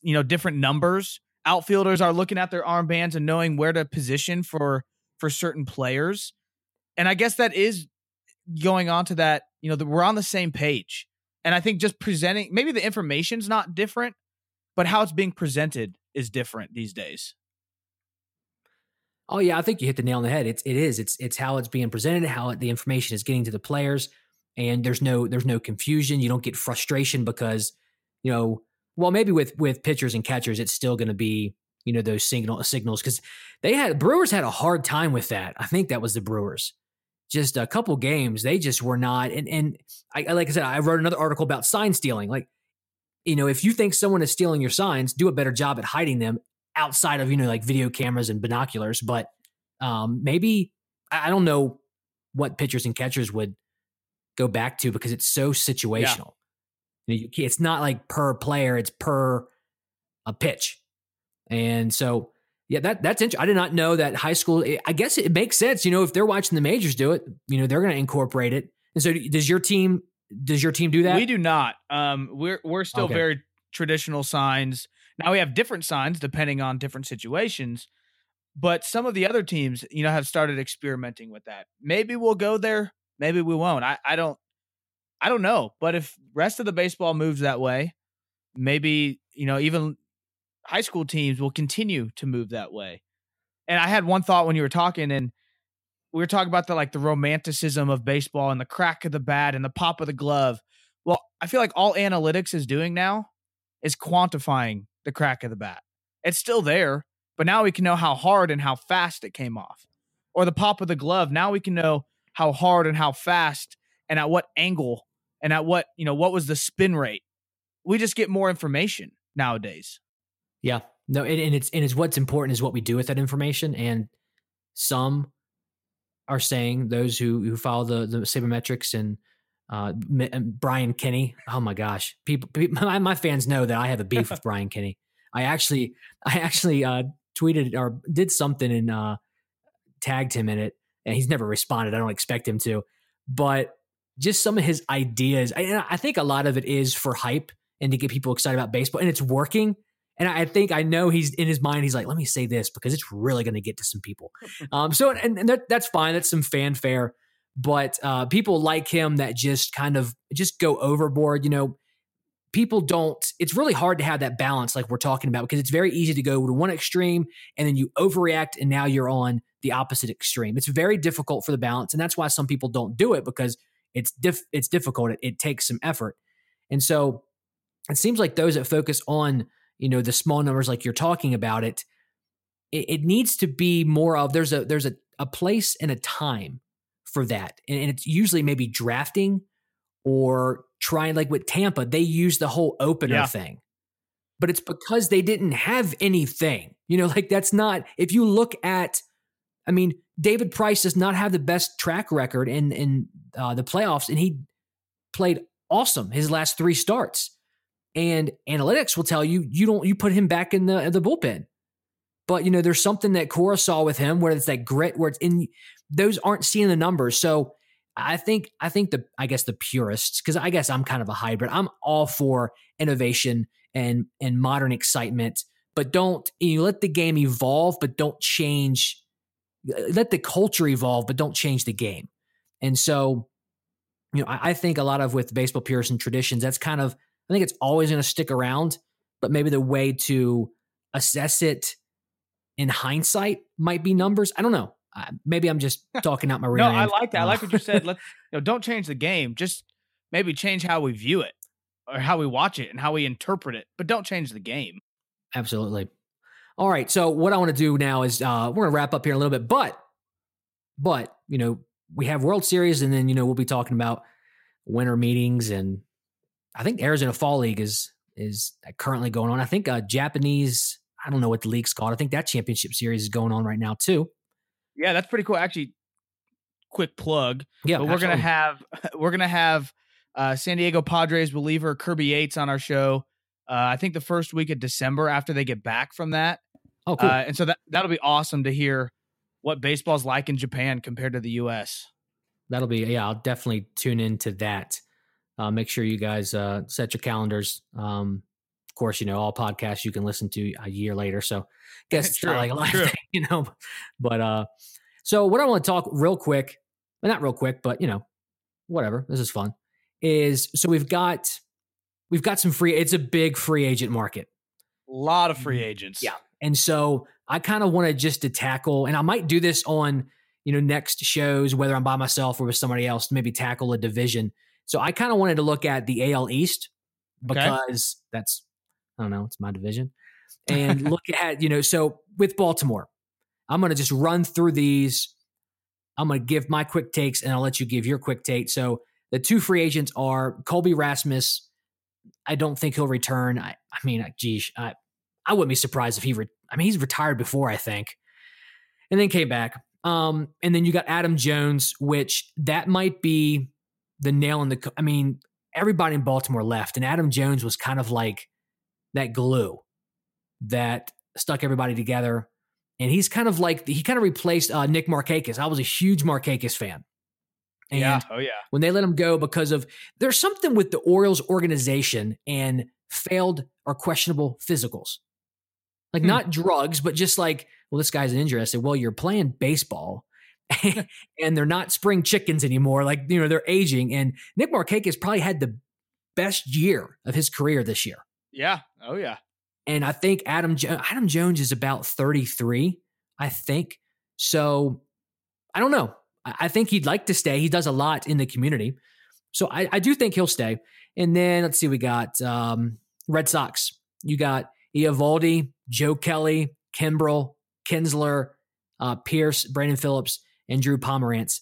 you know, different numbers. Outfielders are looking at their armbands and knowing where to position for for certain players. And I guess that is going on to that, you know, we're on the same page. And I think just presenting, maybe the information's not different, but how it's being presented is different these days. Oh yeah, I think you hit the nail on the head. It's it is. It's it's how it's being presented, how the information is getting to the players, and there's no there's no confusion. You don't get frustration because you know, well, maybe with with pitchers and catchers, it's still going to be you know those signal signals because they had Brewers had a hard time with that. I think that was the Brewers. Just a couple games, they just were not. And and I like I said, I wrote another article about sign stealing. Like, you know, if you think someone is stealing your signs, do a better job at hiding them outside of you know like video cameras and binoculars. But um, maybe I don't know what pitchers and catchers would go back to because it's so situational. Yeah. It's not like per player; it's per a pitch. And so, yeah, that that's interesting. I did not know that high school. I guess it makes sense. You know, if they're watching the majors do it, you know, they're going to incorporate it. And so, does your team? Does your team do that? We do not. Um, we're we're still okay. very traditional signs. Now we have different signs depending on different situations. But some of the other teams, you know, have started experimenting with that. Maybe we'll go there. Maybe we won't. I, I don't I don't know. But if rest of the baseball moves that way, maybe, you know, even high school teams will continue to move that way. And I had one thought when you were talking, and we were talking about the like the romanticism of baseball and the crack of the bat and the pop of the glove. Well, I feel like all analytics is doing now is quantifying the crack of the bat. It's still there, but now we can know how hard and how fast it came off. Or the pop of the glove. Now we can know how hard and how fast and at what angle and at what, you know, what was the spin rate. We just get more information nowadays. Yeah. No, and, and it's and it's what's important is what we do with that information. And some are saying those who who follow the the sabermetrics and uh, and Brian Kenny. Oh my gosh, people, people (laughs) my, my, fans know that I have a beef with (laughs) Brian Kenny. I actually, I actually uh, tweeted or did something and uh, tagged him in it, and he's never responded. I don't expect him to, but just some of his ideas. I, I think a lot of it is for hype and to get people excited about baseball, and it's working. And I think I know he's in his mind. He's like, let me say this because it's really going to get to some people. (laughs) Um, so and, and that, that's fine. That's some fanfare. But uh, people like him that just kind of just go overboard. You know, people don't. It's really hard to have that balance, like we're talking about, because it's very easy to go to one extreme and then you overreact, and now you're on the opposite extreme. It's very difficult for the balance, and that's why some people don't do it because it's diff- it's difficult. It, it takes some effort, and so it seems like those that focus on you know the small numbers like you're talking about it it, it needs to be more of there's a there's a, a place and a time for that and, and it's usually maybe drafting or trying like with tampa they use the whole opener yeah. thing but it's because they didn't have anything you know like that's not if you look at i mean david price does not have the best track record in in uh, the playoffs and he played awesome his last three starts and analytics will tell you you don't you put him back in the the bullpen. But you know, there's something that Cora saw with him where it's that grit, where it's in those aren't seeing the numbers. So I think I think the I guess the purists, because I guess I'm kind of a hybrid. I'm all for innovation and and modern excitement, but don't you let the game evolve, but don't change. Uh, let the culture evolve, but don't change the game. And so, you know, I, I think a lot of with baseball purists and traditions, that's kind of I think it's always going to stick around, but maybe the way to assess it in hindsight might be numbers. I don't know. Maybe I'm just talking out my rear. no, end. I like that. I like what you said. Let you know, don't change the game. Just maybe change how we view it or how we watch it and how we interpret it, but don't change the game. Absolutely. All right. So what I want to do now is uh, we're going to wrap up here in a little bit, but but you know we have World Series, and then you know we'll be talking about winter meetings and I think Arizona Fall League is is currently going on. I think uh, Japanese. I don't know what the league's called. I think that championship series is going on right now too. Yeah, that's pretty cool. Actually, quick plug. Yeah, but we're gonna have (laughs) we're gonna have uh, San Diego Padres reliever Kirby Yates on our show. Uh, I think the first week of December after they get back from that. Oh, cool. Uh, and so that that'll be awesome to hear what baseball's like in Japan compared to the U.S. That'll be yeah. I'll definitely tune into that. Uh, make sure you guys uh, set your calendars. Um, course, you know all podcasts you can listen to a year later. So, (laughs) I guess it's not like a live thing, (laughs) you know. But uh, so what I want to talk real quick, well, not real quick, but you know, whatever. This is fun. Is so we've got we've got some free. It's a big free agent market. A lot of free agents. Yeah, and so I kind of wanted just to tackle, and I might do this on you know next shows, whether I'm by myself or with somebody else, to maybe tackle a division so I kind of wanted to look at the AL East because okay. that's I don't know, it's my division. (laughs) And look at, you know, so with Baltimore, I'm going to just run through these. I'm going to give my quick takes and I'll let you give your quick take. So the two free agents are Colby Rasmus. I don't think he'll return. I, I mean, geez, I, I wouldn't be surprised if he, re- I mean, he's retired before, I think, and then came back. Um, and then you got Adam Jones, which that might be the nail in the. I mean, everybody in Baltimore left, and Adam Jones was kind of like that glue that stuck everybody together. And he's kind of like he kind of replaced uh, Nick Markakis. I was a huge Markakis fan. And yeah. Oh yeah. When they let him go because of there's something with the Orioles organization and failed or questionable physicals. Like hmm. not drugs, but just like, well, this guy's an injury. I said, well, you're playing baseball (laughs) (laughs) and they're not spring chickens anymore. Like, you know, they're aging. And Nick Markakis probably had the best year of his career this year. Yeah. Oh yeah. And I think Adam jo- Adam Jones is about 33, I think. So I don't know. I think he'd like to stay. He does a lot in the community. So I, I do think he'll stay. And then let's see, we got um, Red Sox. You got Eovaldi, Joe Kelly, Kimbrel, Kinsler, uh, Pearce, Brandon Phillips, and Drew Pomeranz.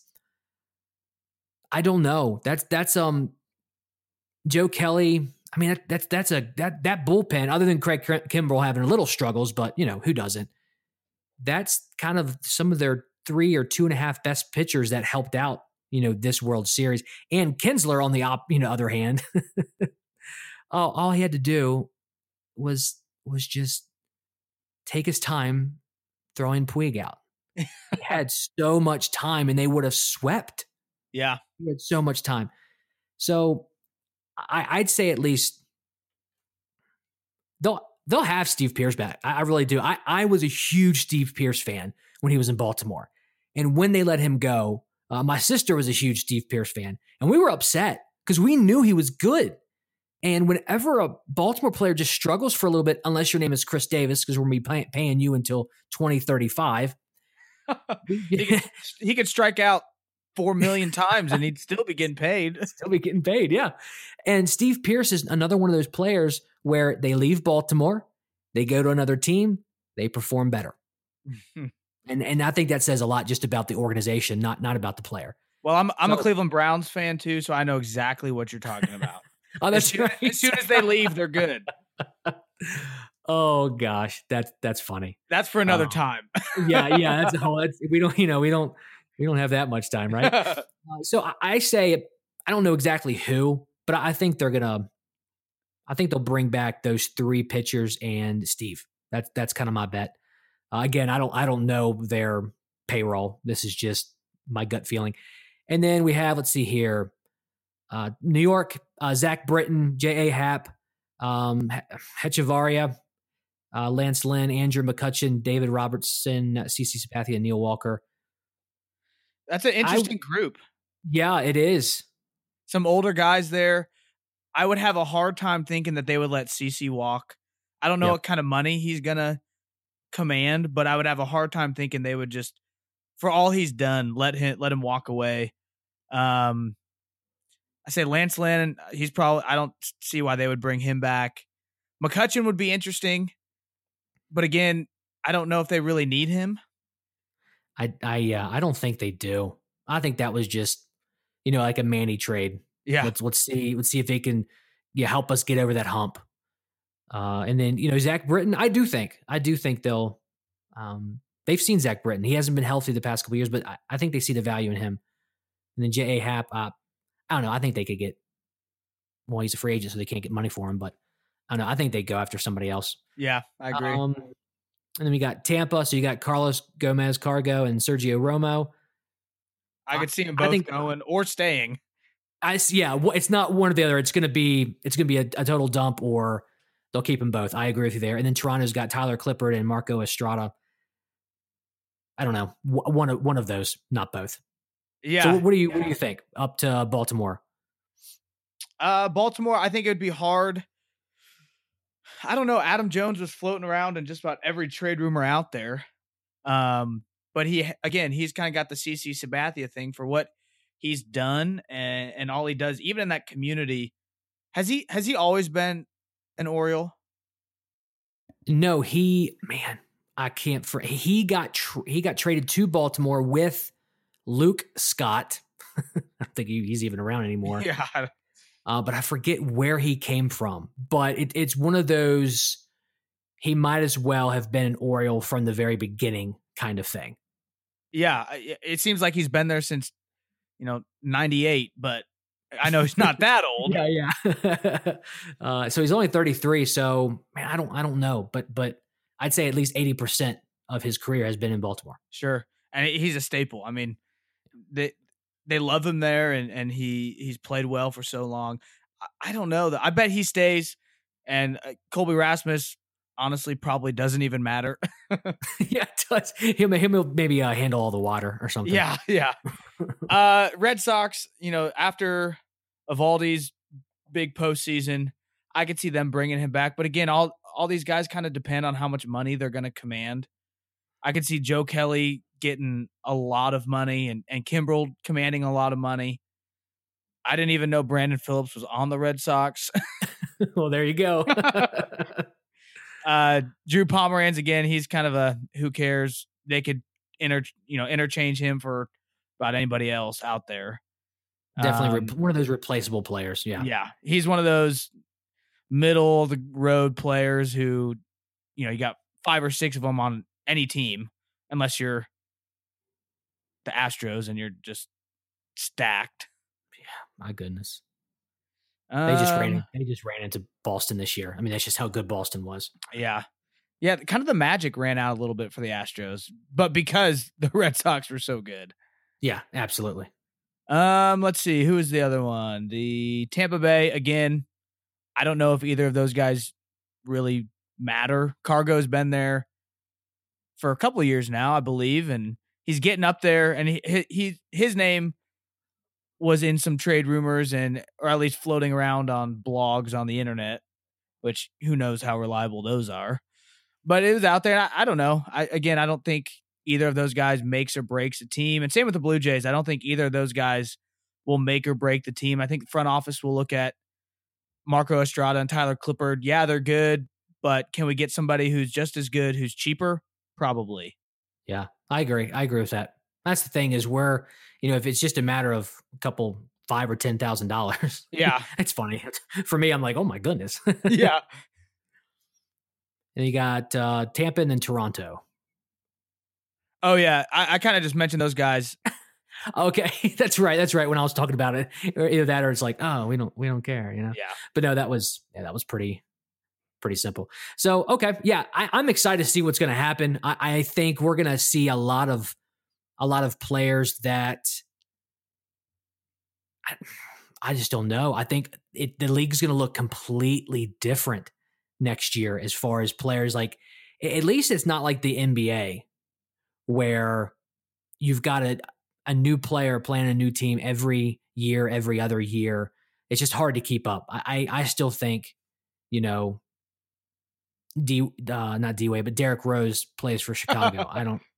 I don't know. That's that's um Joe Kelly. I mean that, that's that's a that that bullpen. Other than Craig Kimbrel having a little struggles, but you know who doesn't. That's kind of some of their three or two and a half best pitchers that helped out, you know, this World Series. And Kinsler, on the op, you know, other hand, (laughs) all, all he had to do was was just take his time throwing Puig out. he (laughs) had so much time, and they would have swept. Yeah, he had so much time. So I, I'd say at least they'll they'll have Steve Pearce back. I, I, really do. I, I was a huge Steve Pearce fan when he was in Baltimore. And when they let him go, uh, my sister was a huge Steve Pearce fan, and we were upset because we knew he was good. And whenever a Baltimore player just struggles for a little bit, unless your name is Chris Davis, because we're going to be pay- paying you until 2035, (laughs) he, could, (laughs) he could strike out four million (laughs) times and he'd still be getting paid. (laughs) Still be getting paid, yeah. And Steve Pearce is another one of those players where they leave Baltimore, they go to another team, they perform better. (laughs) And and I think that says a lot just about the organization, not not about the player. Well, I'm I'm so, a Cleveland Browns fan too, so I know exactly what you're talking about. oh, that's as, right. As soon as they leave, they're good. oh gosh, that's that's funny. That's for another uh, time. yeah, yeah, that's a whole. That's, we don't, you know, we don't we don't have that much time, right? (laughs) uh, so I, I say I don't know exactly who, but I think they're gonna. I think they'll bring back those three pitchers and Steve. That's that's kind of my bet. Uh, again, I don't I don't know their payroll. This is just my gut feeling. And then we have let's see here, uh, New York, uh, Zach Britton, J. A. Happ, um, uh, Lance Lynn, Andrew McCutchen, David Robertson, CC Sabathia, Neil Walker. That's an interesting I, group. Yeah, it is. Some older guys there. I would have a hard time thinking that they would let CC walk. I don't know yep. what kind of money he's gonna command, but I would have a hard time thinking they would just, for all he's done, let him let him walk away. Um, I say Lance Lynn, he's probably I don't see why they would bring him back. McCutchen would be interesting, but again, I don't know if they really need him. I I uh, I don't think they do. I think that was just you know like a Manny trade. Yeah, let's let's see let's see if they can yeah help us get over that hump. Uh, and then you know Zach Britton, I do think I do think they'll um, they've seen Zach Britton. He hasn't been healthy the past couple years, but I, I, think they see the value in him. And then J. A. Happ, uh, I don't know. I think they could get. Well, he's a free agent, so they can't get money for him. But I don't know. I think they go after somebody else. Yeah, I agree. Um, and then we got Tampa. So you got Carlos Gomez Cargo and Sergio Romo. I could see them both think, going or staying. I yeah. It's not one or the other. It's gonna be it's gonna be a, a total dump or they'll keep them both. I agree with you there. And then Toronto's got Tyler Clippard and Marco Estrada. I don't know one of one of those, not both. Yeah. So what do you what do you think up to Baltimore? Uh, Baltimore. I think it would be hard. I don't know. Adam Jones was floating around in just about every trade rumor out there. Um, but he again, he's kind of got the CC Sabathia thing for what he's done and, and all he does, even in that community Has he has he always been an Oriole? No, he man, I can't. For, he got tr- he got traded to Baltimore with Luke Scott. (laughs) I don't think he's even around (laughs) anymore. Yeah. Uh, but I forget where he came from. But it, it's one of those. He might as well have been an Oriole from the very beginning, kind of thing. Yeah, it seems like he's been there since you know '98, but I know he's not (laughs) that old. Yeah, yeah. (laughs) uh, so he's only 33. So man, I don't, I don't know, but but I'd say at least 80 percent of his career has been in Baltimore. Sure, and he's a staple. I mean, they they love him there, and and he he's played well for so long. I, I don't know. I bet he stays, and uh, Colby Rasmus honestly probably doesn't even matter. (laughs) (laughs) yeah, it does. Him, him will maybe uh, handle all the water or something. yeah, yeah. (laughs) uh, Red Sox, you know, after Eovaldi's big postseason, I could see them bringing him back. But again, all all these guys kind of depend on how much money they're going to command. I could see Joe Kelly getting a lot of money and and Kimbrel commanding a lot of money. I didn't even know Brandon Phillips was on the Red Sox. (laughs) well, there you go. (laughs) uh Drew Pomeranz again, he's kind of a who cares. They could inter you know interchange him for about anybody else out there. Definitely Um, re- one of those replaceable players. Yeah. Yeah, he's one of those middle of the road players who, you know, you got five or six of them on any team, unless you're the Astros and you're just stacked. Yeah, my goodness. They just ran. Um, They just ran into Boston this year. I mean, that's just how good Boston was. Yeah. Yeah, kind of the magic ran out a little bit for the Astros, but because (laughs) the Red Sox were so good. Yeah, absolutely. Um, let's see, who is the other one? The Tampa Bay again. I don't know if either of those guys really matter. Cargo's been there for a couple years now, I believe, and he's getting up there. And he, he, he his name was in some trade rumors and or at least floating around on blogs on the internet, which who knows how reliable those are. But it was out there. I, I don't know. I again, I don't think either of those guys makes or breaks a team. And same with the Blue Jays. I don't think either of those guys will make or break the team. I think the front office will look at Marco Estrada and Tyler Clippard. Yeah, they're good, but can we get somebody who's just as good, who's cheaper? Probably. Yeah, I agree. I agree with that. That's the thing is where you know if it's just a matter of a couple five or ten thousand dollars. (laughs) Yeah. it's funny (laughs) for me. I'm like, oh my goodness. yeah. (laughs) And you got uh, Tampa and then Toronto. Oh yeah. I, I kind of just mentioned those guys. Okay, that's right. That's right. When I was talking about it, either that or it's like, oh, we don't, we don't care, you know. Yeah. But no, that was yeah, that was pretty, pretty simple. So okay, yeah, I, I'm excited to see what's going to happen. I, I think we're going to see a lot of, a lot of players that. I, I just don't know. I think it, the league's going to look completely different next year as far as players. Like, at least it's not like the NBA, where you've got a a new player playing a new team every year, every other year. It's just hard to keep up. I, I still think, you know, D uh, not D Way, but Derrick Rose plays for Chicago. I don't. (laughs)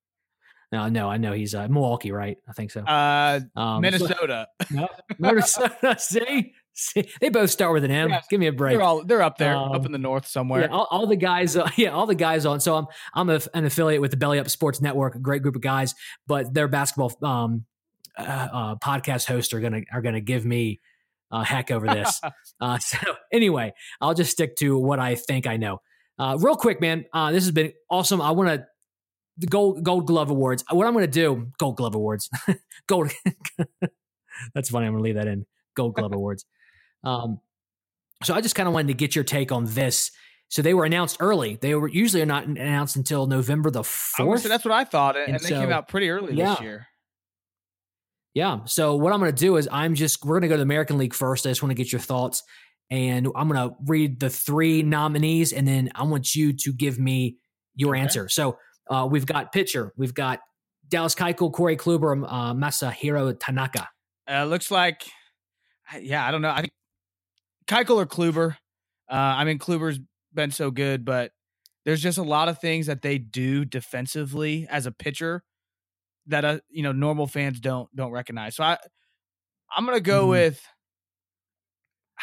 No, no, I know he's uh, Milwaukee, right? I think so. Uh, Um, Minnesota. (laughs) no, Minnesota. (laughs) see, see, they both start with an M. Give me a break. They're all they're up there, Um, up in the north somewhere. Yeah, all, all the guys. Uh, yeah, all the guys on. So I'm I'm a, an affiliate with the Belly Up Sports Network, a great group of guys. But their basketball um, uh, uh, podcast hosts are gonna are gonna give me uh, heck over this. uh, so anyway, I'll just stick to what I think I know. Uh, real quick, man. Uh, this has been awesome. I want to the gold Gold Glove Awards. What I'm going to do, Gold Glove Awards, (laughs) Gold. (laughs) That's funny. I'm going to leave that in. Gold Glove (laughs) Awards. Um, so I just kind of wanted to get your take on this. So they were announced early. They were usually not announced until November the I was gonna fourth. that's what I thought, and, And they came out pretty early yeah. this year. Yeah. So what I'm going to do is I'm just we're going to go to the American League first. I just want to get your thoughts, and I'm going to read the three nominees, and then I want you to give me your Okay. answer. So uh, we've got pitcher, we've got Dallas Keuchel, Corey Kluber, uh, Masahiro Tanaka. Uh, looks like, yeah, I don't know. I think Keuchel or Kluber. Uh, I mean, Kluber's been so good, but there's just a lot of things that they do defensively as a pitcher that uh, you know normal fans don't don't recognize. So I, I'm gonna go Mhm. with.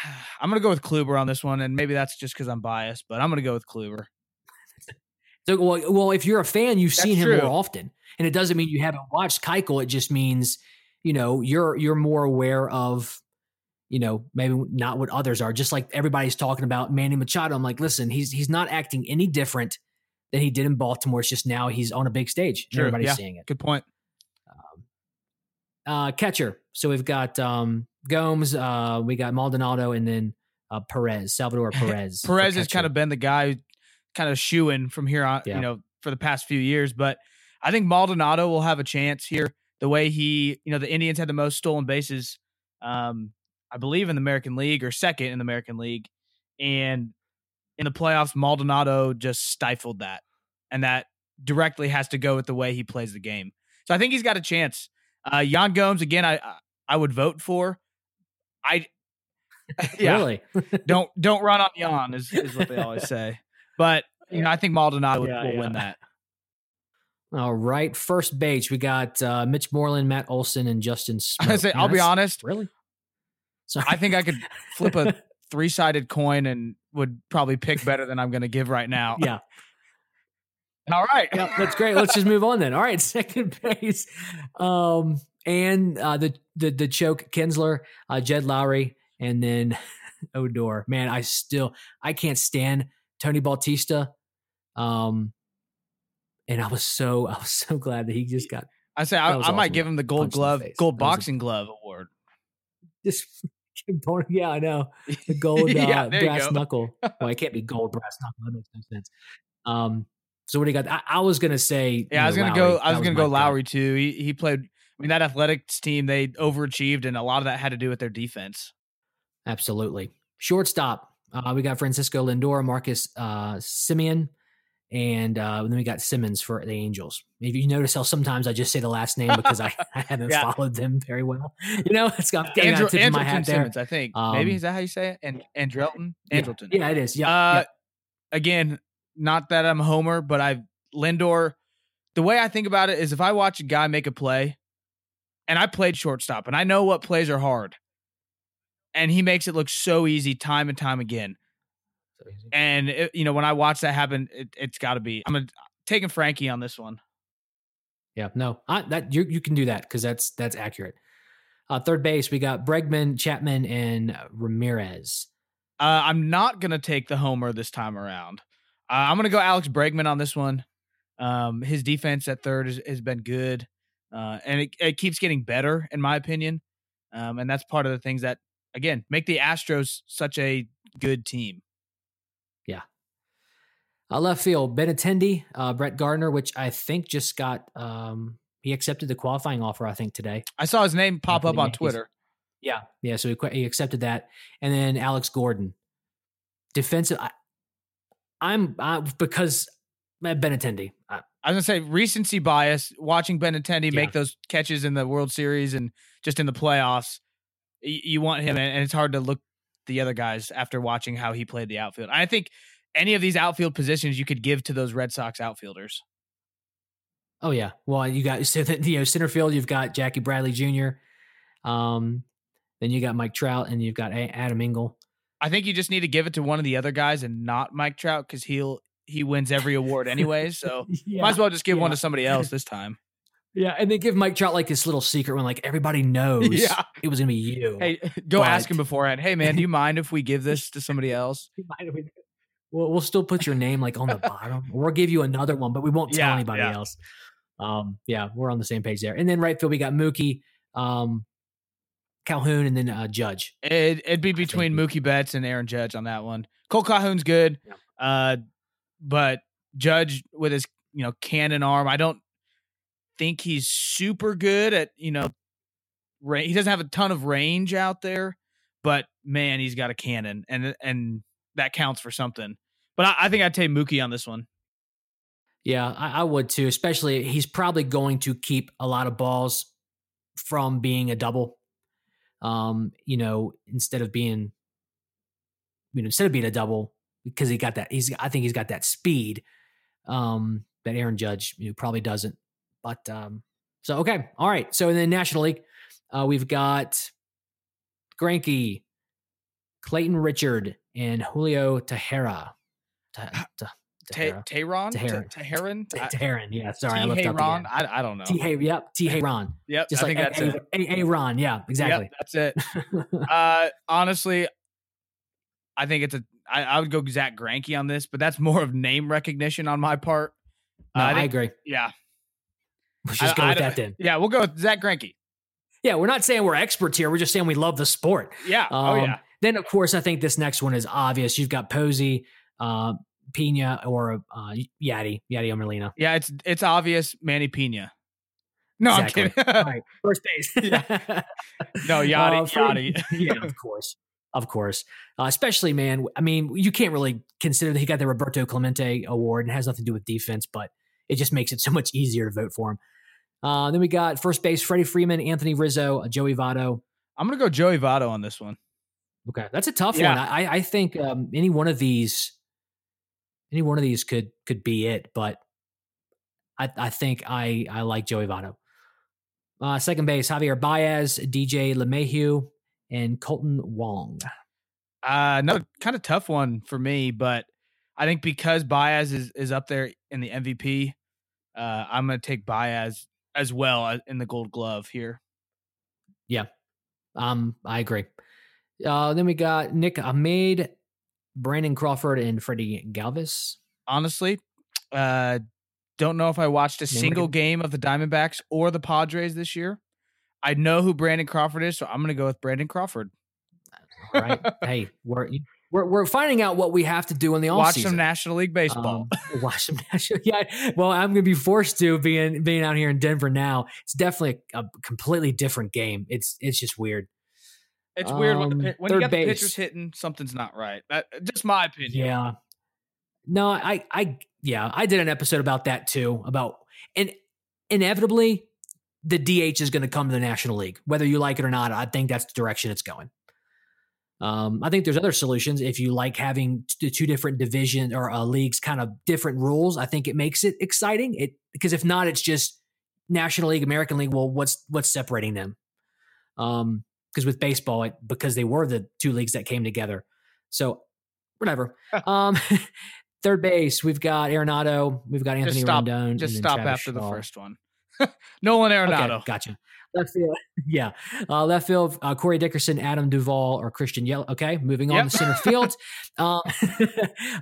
(sighs) I'm gonna go with Kluber on this one, and maybe that's just because I'm biased, but I'm gonna go with Kluber. (laughs) So, well, well, if you're a fan, you've That's seen him true. more often, and it doesn't mean you haven't watched Keuchel. It just means you know you're you're more aware of you know maybe not what others are. Just like everybody's talking about Manny Machado, I'm like, listen, he's he's not acting any different than he did in Baltimore. It's just now he's on a big stage. and True, Everybody's yeah. seeing it. Good point. Uh, catcher. So we've got um, Gomes, uh, we got Maldonado, and then uh, Perez, Salvador (laughs) Perez. Perez has kind of been the guy, kind of shooing from here on, Yeah. you know, for the past few years. But I think Maldonado will have a chance here. The way he, you know, the Indians had the most stolen bases, um, I believe, in the American League or second in the American League, and in the playoffs, Maldonado just stifled that, and that directly has to go with the way he plays the game. So I think he's got a chance. Uh, Yan Gomes again, I I would vote for. I (laughs) yeah, really. (laughs) don't don't run on Jan is, is what they always (laughs) say. But you know, I think Maldonado will, Yeah, will yeah. win that. All right, first base we got uh, Mitch Moreland, Matt Olson, and Justin. Smoak. I say, Man, I'll be honest. Really? Sorry. I think I could flip a three sided coin and would probably pick better than I'm going to give right now. yeah, All right. yeah, that's great. Let's just move on then. All right, (laughs) second base, um, and uh, the the the choke Kinsler, uh, Jed Lowrie, and then (laughs) Odor. Man, I still I can't stand Tony Bautista. Um, and I was so (laughs) I was so glad that he just got I say I, I might give him the gold Punch in the glove, gold That was a- boxing glove award. just yeah I know the gold uh, Yeah, brass knuckle. Well, it can't be gold brass knuckle. That makes no sense. Um, so what do you got? I, I was gonna say, Yeah, I was know, gonna Lowrie. go. I was gonna go pick. Lowrie too. He he played. I mean, that athletics team they overachieved, and a lot of that had to do with their defense. Absolutely. Shortstop. Uh, we got Francisco Lindor, Marcus uh, Semien, and uh, then we got Simmons for the Angels. If you notice how sometimes I just say the last name because I, (laughs) I haven't Yeah. followed them very well. You know, it's got, Andrew, a tip of my hat there. Simmons, I think. Maybe Um, is that how you say it? And Andrelton, Yeah. Andrelton. Yeah, it is. Yeah. Uh, yeah. again, not that I'm a homer, but I Lindor. The way I think about it is, if I watch a guy make a play, and I played shortstop, and I know what plays are hard, and he makes it look so easy time and time again. And it, you know, when I watch that happen, it, it's got to be. I'm gonna, taking Frankie on this one. Yeah, no, I, that you you can do that because that's that's accurate. Uh, third base, we got Bregman, Chapman, and uh, Ramirez. Uh, I'm not gonna take the homer this time around. Uh, I'm gonna go Alex Bregman on this one. Um, his defense at third has, has been good, uh, and it, it keeps getting better, in my opinion. Um, and that's part of the things that, again, make the Astros such a good team. Yeah. Uh, left field, Benintendi, uh, Brett Gardner, which I think just got um, he accepted the qualifying offer. I think today. I saw his name pop up on Twitter. Yeah, yeah. So he, he accepted that, and then Alex Gordon, defensive. I, I'm I, because uh, Benintendi. I, I was gonna say recency bias. Watching Benintendi Yeah. make those catches in the World Series and just in the playoffs, y- you want him, and and it's hard to look the other guys after watching how he played the outfield. I think any of these outfield positions you could give to those Red Sox outfielders. oh yeah. Well, you got so that you know center field. You've got Jackie Bradley Jr. Um, then you got Mike Trout, and you've got Adam Engel. I think you just need to give it to one of the other guys and not Mike Trout because he'll he wins every award anyway. So (laughs) yeah. might as well just give one to somebody else this time. (laughs) Yeah, and they give Mike Trout like this little secret when like everybody (laughs) knows Yeah. it was gonna be you. Hey, go ask him beforehand. Hey man, do you mind if we give this to somebody else? We'll, we'll still put your name like on the bottom. We'll give you another one, but we won't tell Yeah, anybody yeah. else. Um, yeah, we're on the same page there. And then right field, we got Mookie, um, Calhoun, and then uh, Judge. It, it'd be between we- Mookie Betts and Aaron Judge on that one. Cole Calhoun's good, Yeah. uh, but Judge with his you know cannon arm, I don't think he's super good at you know. Ra- he doesn't have a ton of range out there, but man, he's got a cannon, and and that counts for something. But I, I think I'd take Mookie on this one. Yeah, I, I would too. Especially, he's probably going to keep a lot of balls from being a double. Um, you know, instead of being, you know, instead of being a double, because he got that. He's, I think he's got that speed. Um, that Aaron Judge, you know, probably doesn't. But um, so okay, all right. So in the National League, uh, we've got Greinke, Clayton Richard and Julio Tejera. Te- te- Tehran? Teheran. Te- Teheran? Te- I- Yeah, sorry, I looked up Tehran? I, I don't know. T. Hay, yep, T. Hayron. Yep, Just like that's it. A. A. Ron. Yeah, exactly. That's it. (laughs) uh, honestly, I think it's a. I, I would go Zack Greinke on this, but that's more of name recognition on my part. No, Uh, I, agree. Yeah, Let's just go with that then. yeah, we'll go with Zack Greinke. Yeah, we're not saying we're experts here. We're just saying we love the sport. Yeah. oh Um, yeah. Then, of course, I think this next one is obvious. You've got Posey, uh, Pina, or uh, Yadi, Yadi Omerlina. Yeah, it's it's obvious. Manny Pina. No, Exactly. I'm kidding. Right, first base. (laughs) no, Yachty, (laughs) Uh, for- (laughs) yeah, of course. Of course. Uh, especially, man, I mean, you can't really consider that he got the Roberto Clemente award and has nothing to do with defense, but it just makes it so much easier to vote for him. Uh, then we got first base Freddie Freeman, Anthony Rizzo, uh, Joey Votto. I'm gonna go Joey Votto on this one. Okay, that's a tough Yeah. one. I, I think um, any one of these, any one of these could could be it. But I, I think I I like Joey Votto. Uh, second base Javier Baez, DJ LeMahieu, and Kolten Wong. Uh, another kind of tough one for me, but I think because Baez is, is up there in the MVP, uh, I'm going to take Baez as well in the Gold Glove here. Yeah, um, I agree. Uh, then we got Nick Ahmed, Brandon Crawford, and Freddy Galvis. Honestly, uh, don't know if I watched a single game of the Diamondbacks or the Padres this year. I know who Brandon Crawford is, so I'm going to go with Brandon Crawford. All right. (laughs) hey, we're, we're we're finding out what we have to do in the off Watch season. some National League baseball. Um, (laughs) watch some national. Yeah, well, I'm going to be forced to being being out here in Denver now. It's definitely a, a completely different game. It's it's just weird. It's weird when, the, um, when you third get the pitchers hitting, something's not right. That, just my opinion. Yeah. No, I I yeah, I did an episode about that too. About and inevitably the DH is going to come to the National League, whether you like it or not. I think that's the direction it's going. Um, I think there's other solutions. If you like having t- two different division or uh, leagues, kind of different rules, I think it makes it exciting. It because if not, it's just National League, American League. Well, what's what's separating them? Um, because with baseball, it, because they were the two leagues that came together. So whatever. um, (laughs) third base, we've got Arenado, we've got Anthony stop- Rendon, and Just stop Travis after the first one. (laughs) Nolan Arenado. Okay, gotcha. Left field, (laughs) yeah. Uh, left field, uh, Corey Dickerson, Adam Duvall, or Christian Yell. Okay, moving on Yep. to center field. Uh,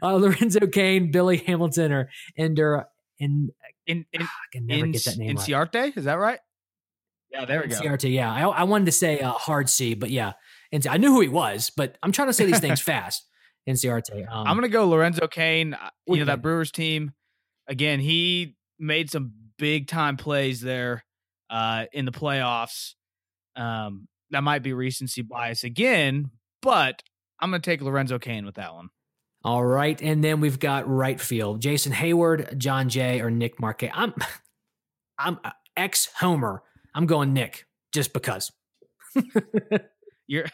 uh, Lorenzo Cain, Billy Hamilton, or Ender. And In in I can never in, get that name in right. Ciarte, is that right? Yeah, there we go. CRT, yeah. I, I wanted to say uh, hard C, but yeah. And I knew who he was, but I'm trying to say these things (laughs) fast. NCRT. Um, I'm gonna go Lorenzo Cain. uh, You know that Brewers team. Again, he made some big time plays there uh, in the playoffs. Um, that might be recency bias again, but I'm gonna take Lorenzo Cain with that one. All right, and then we've got right field: Jason Heyward, Jon Jay, or Nick Markakis. I'm, (laughs) I'm ex Homer. I'm going Nick just because. (laughs) You're,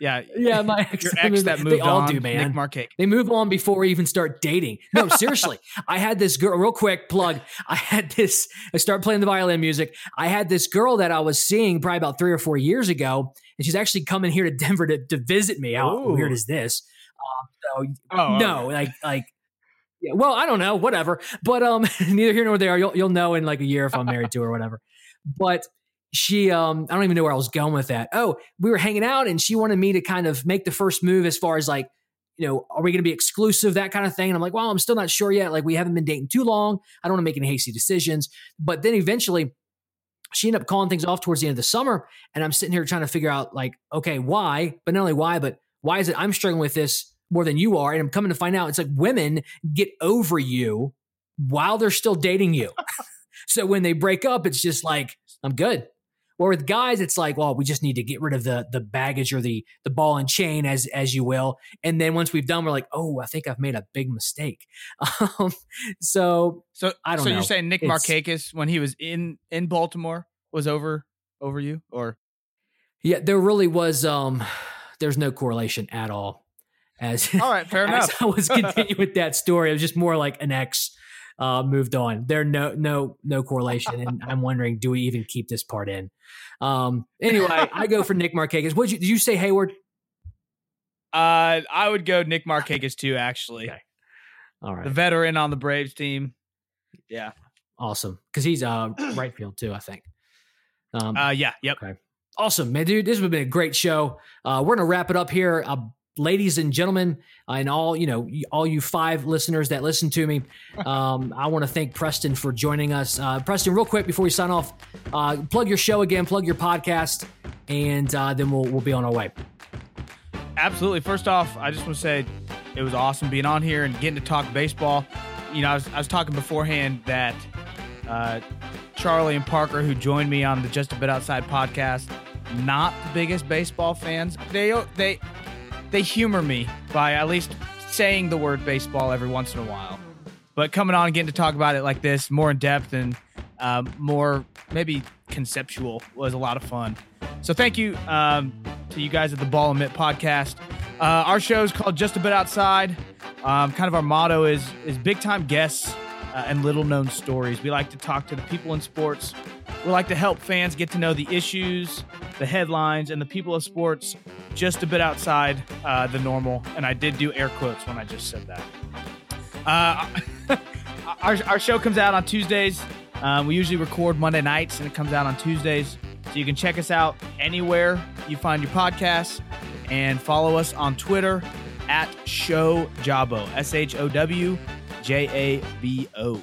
yeah, Yeah, my (laughs) ex. your I mean, that they moved all on, do, man. Nick Markakis. They move on before we even start dating. No, seriously. I had this girl, real quick plug. I had this, I started playing the violin music. I had this girl that I was seeing probably about three or four years ago, and she's actually coming here to Denver to, to visit me. How Ooh. weird is this? Um, so, Oh no, like, like, yeah, well, I don't know, whatever. But um, (laughs) neither here nor there. You'll, you'll know in like a year if I'm married to her or whatever. But she um I don't even know where I was going with that. Oh, we were hanging out and she wanted me to kind of make the first move as far as like, you know, are we going to be exclusive that kind of thing? And I'm like, well, I'm still not sure yet. Like we haven't been dating too long. I don't want to make any hasty decisions. But then eventually she ended up calling things off towards the end of the summer and I'm sitting here trying to figure out like, okay, why? But not only why, but why is it I'm struggling with this more than you are and I'm coming to find out it's like women get over you while they're still dating you. (laughs) so when they break up it's just like I'm good. Or with guys, it's like, well, we just need to get rid of the the baggage or the the ball and chain, as as you will. And then once we've done, we're like, oh, I think I've made a big mistake. (laughs) Um, so So I don't so know. you're saying Nick It's- Markakis when he was in in Baltimore was over over you or yeah, there really was um, there's no correlation at all. As all right, fair (laughs) enough. I was (laughs) continuing with that story, it was just more like an ex uh, moved on. There no no no correlation, and (laughs) I'm wondering, do we even keep this part in? Um, anyway, I go for Nick Markakis. What did you, did you say, Heyward? Uh, I would go Nick Markakis too. Actually, Okay. All right. the veteran on the Braves team. Yeah. awesome. Because he's uh (clears throat) right field too, I think. Um, Uh, yeah. Yep. Awesome, man, dude. This has been a great show. Uh, we're gonna wrap it up here, uh, ladies and gentlemen, and all you know, all you five listeners that listen to me. (laughs) Um, I want to thank Preston for joining us. Uh, Preston, real quick before we sign off, uh, plug your show again, plug your podcast, and uh, then we'll we'll be on our way. Absolutely. First off, I just want to say it was awesome being on here and getting to talk baseball. You know, I was, I was talking beforehand that uh, Charlie and Parker, who joined me on the Just a Bit Outside podcast, not the biggest baseball fans. They they they humor me by at least saying the word baseball every once in a while. But coming on getting to talk about it like this, more in depth and um, more maybe conceptual, was a lot of fun. So thank you um, to you guys at the Ball and Mitt podcast. Uh, our show is called Just a Bit Outside. Um, kind of our motto is is big time guests uh, and little known stories. We like to talk to the people in sports. We like to help fans get to know the issues, the headlines, and the people of sports just a bit outside uh, the normal. And I did do air quotes when I just said that. Uh, (laughs) our, our show comes out on Tuesdays. Um, we usually record Monday nights and it comes out on Tuesdays. So you can check us out anywhere you find your podcasts and follow us on Twitter at Show Jabo. S H O W J A B O.